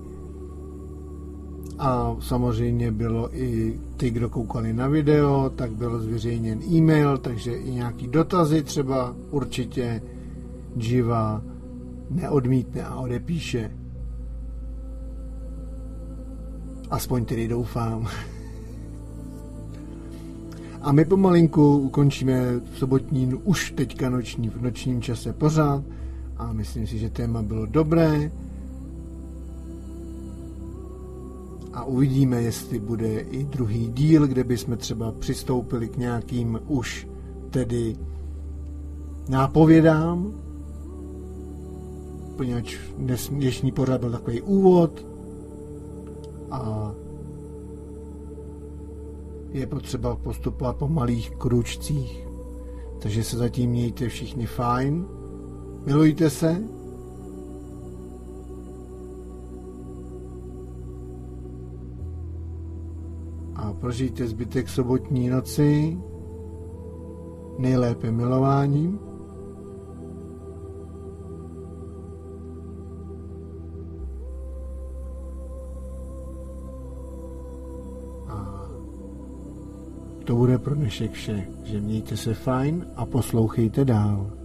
Speaker 1: a samozřejmě bylo i ty, kdo koukali na video, tak byl zveřejněn e-mail, takže i nějaký dotazy třeba určitě Jiva neodmítne a odepíše. Aspoň tedy doufám. A my pomalinku ukončíme sobotní, už teďka noční, v nočním čase pořád. A myslím si, že téma bylo dobré. A uvidíme, jestli bude i druhý díl, kde bychom třeba přistoupili k nějakým už tedy nápovědám, poněvadž dnešní pořad byl takový úvod a je potřeba postupovat po malých kručcích. Takže se zatím mějte všichni fajn, milujte se, a prožijte zbytek sobotní noci nejlépe milováním. To bude pro dnešek vše, že mějte se fajn a poslouchejte dál.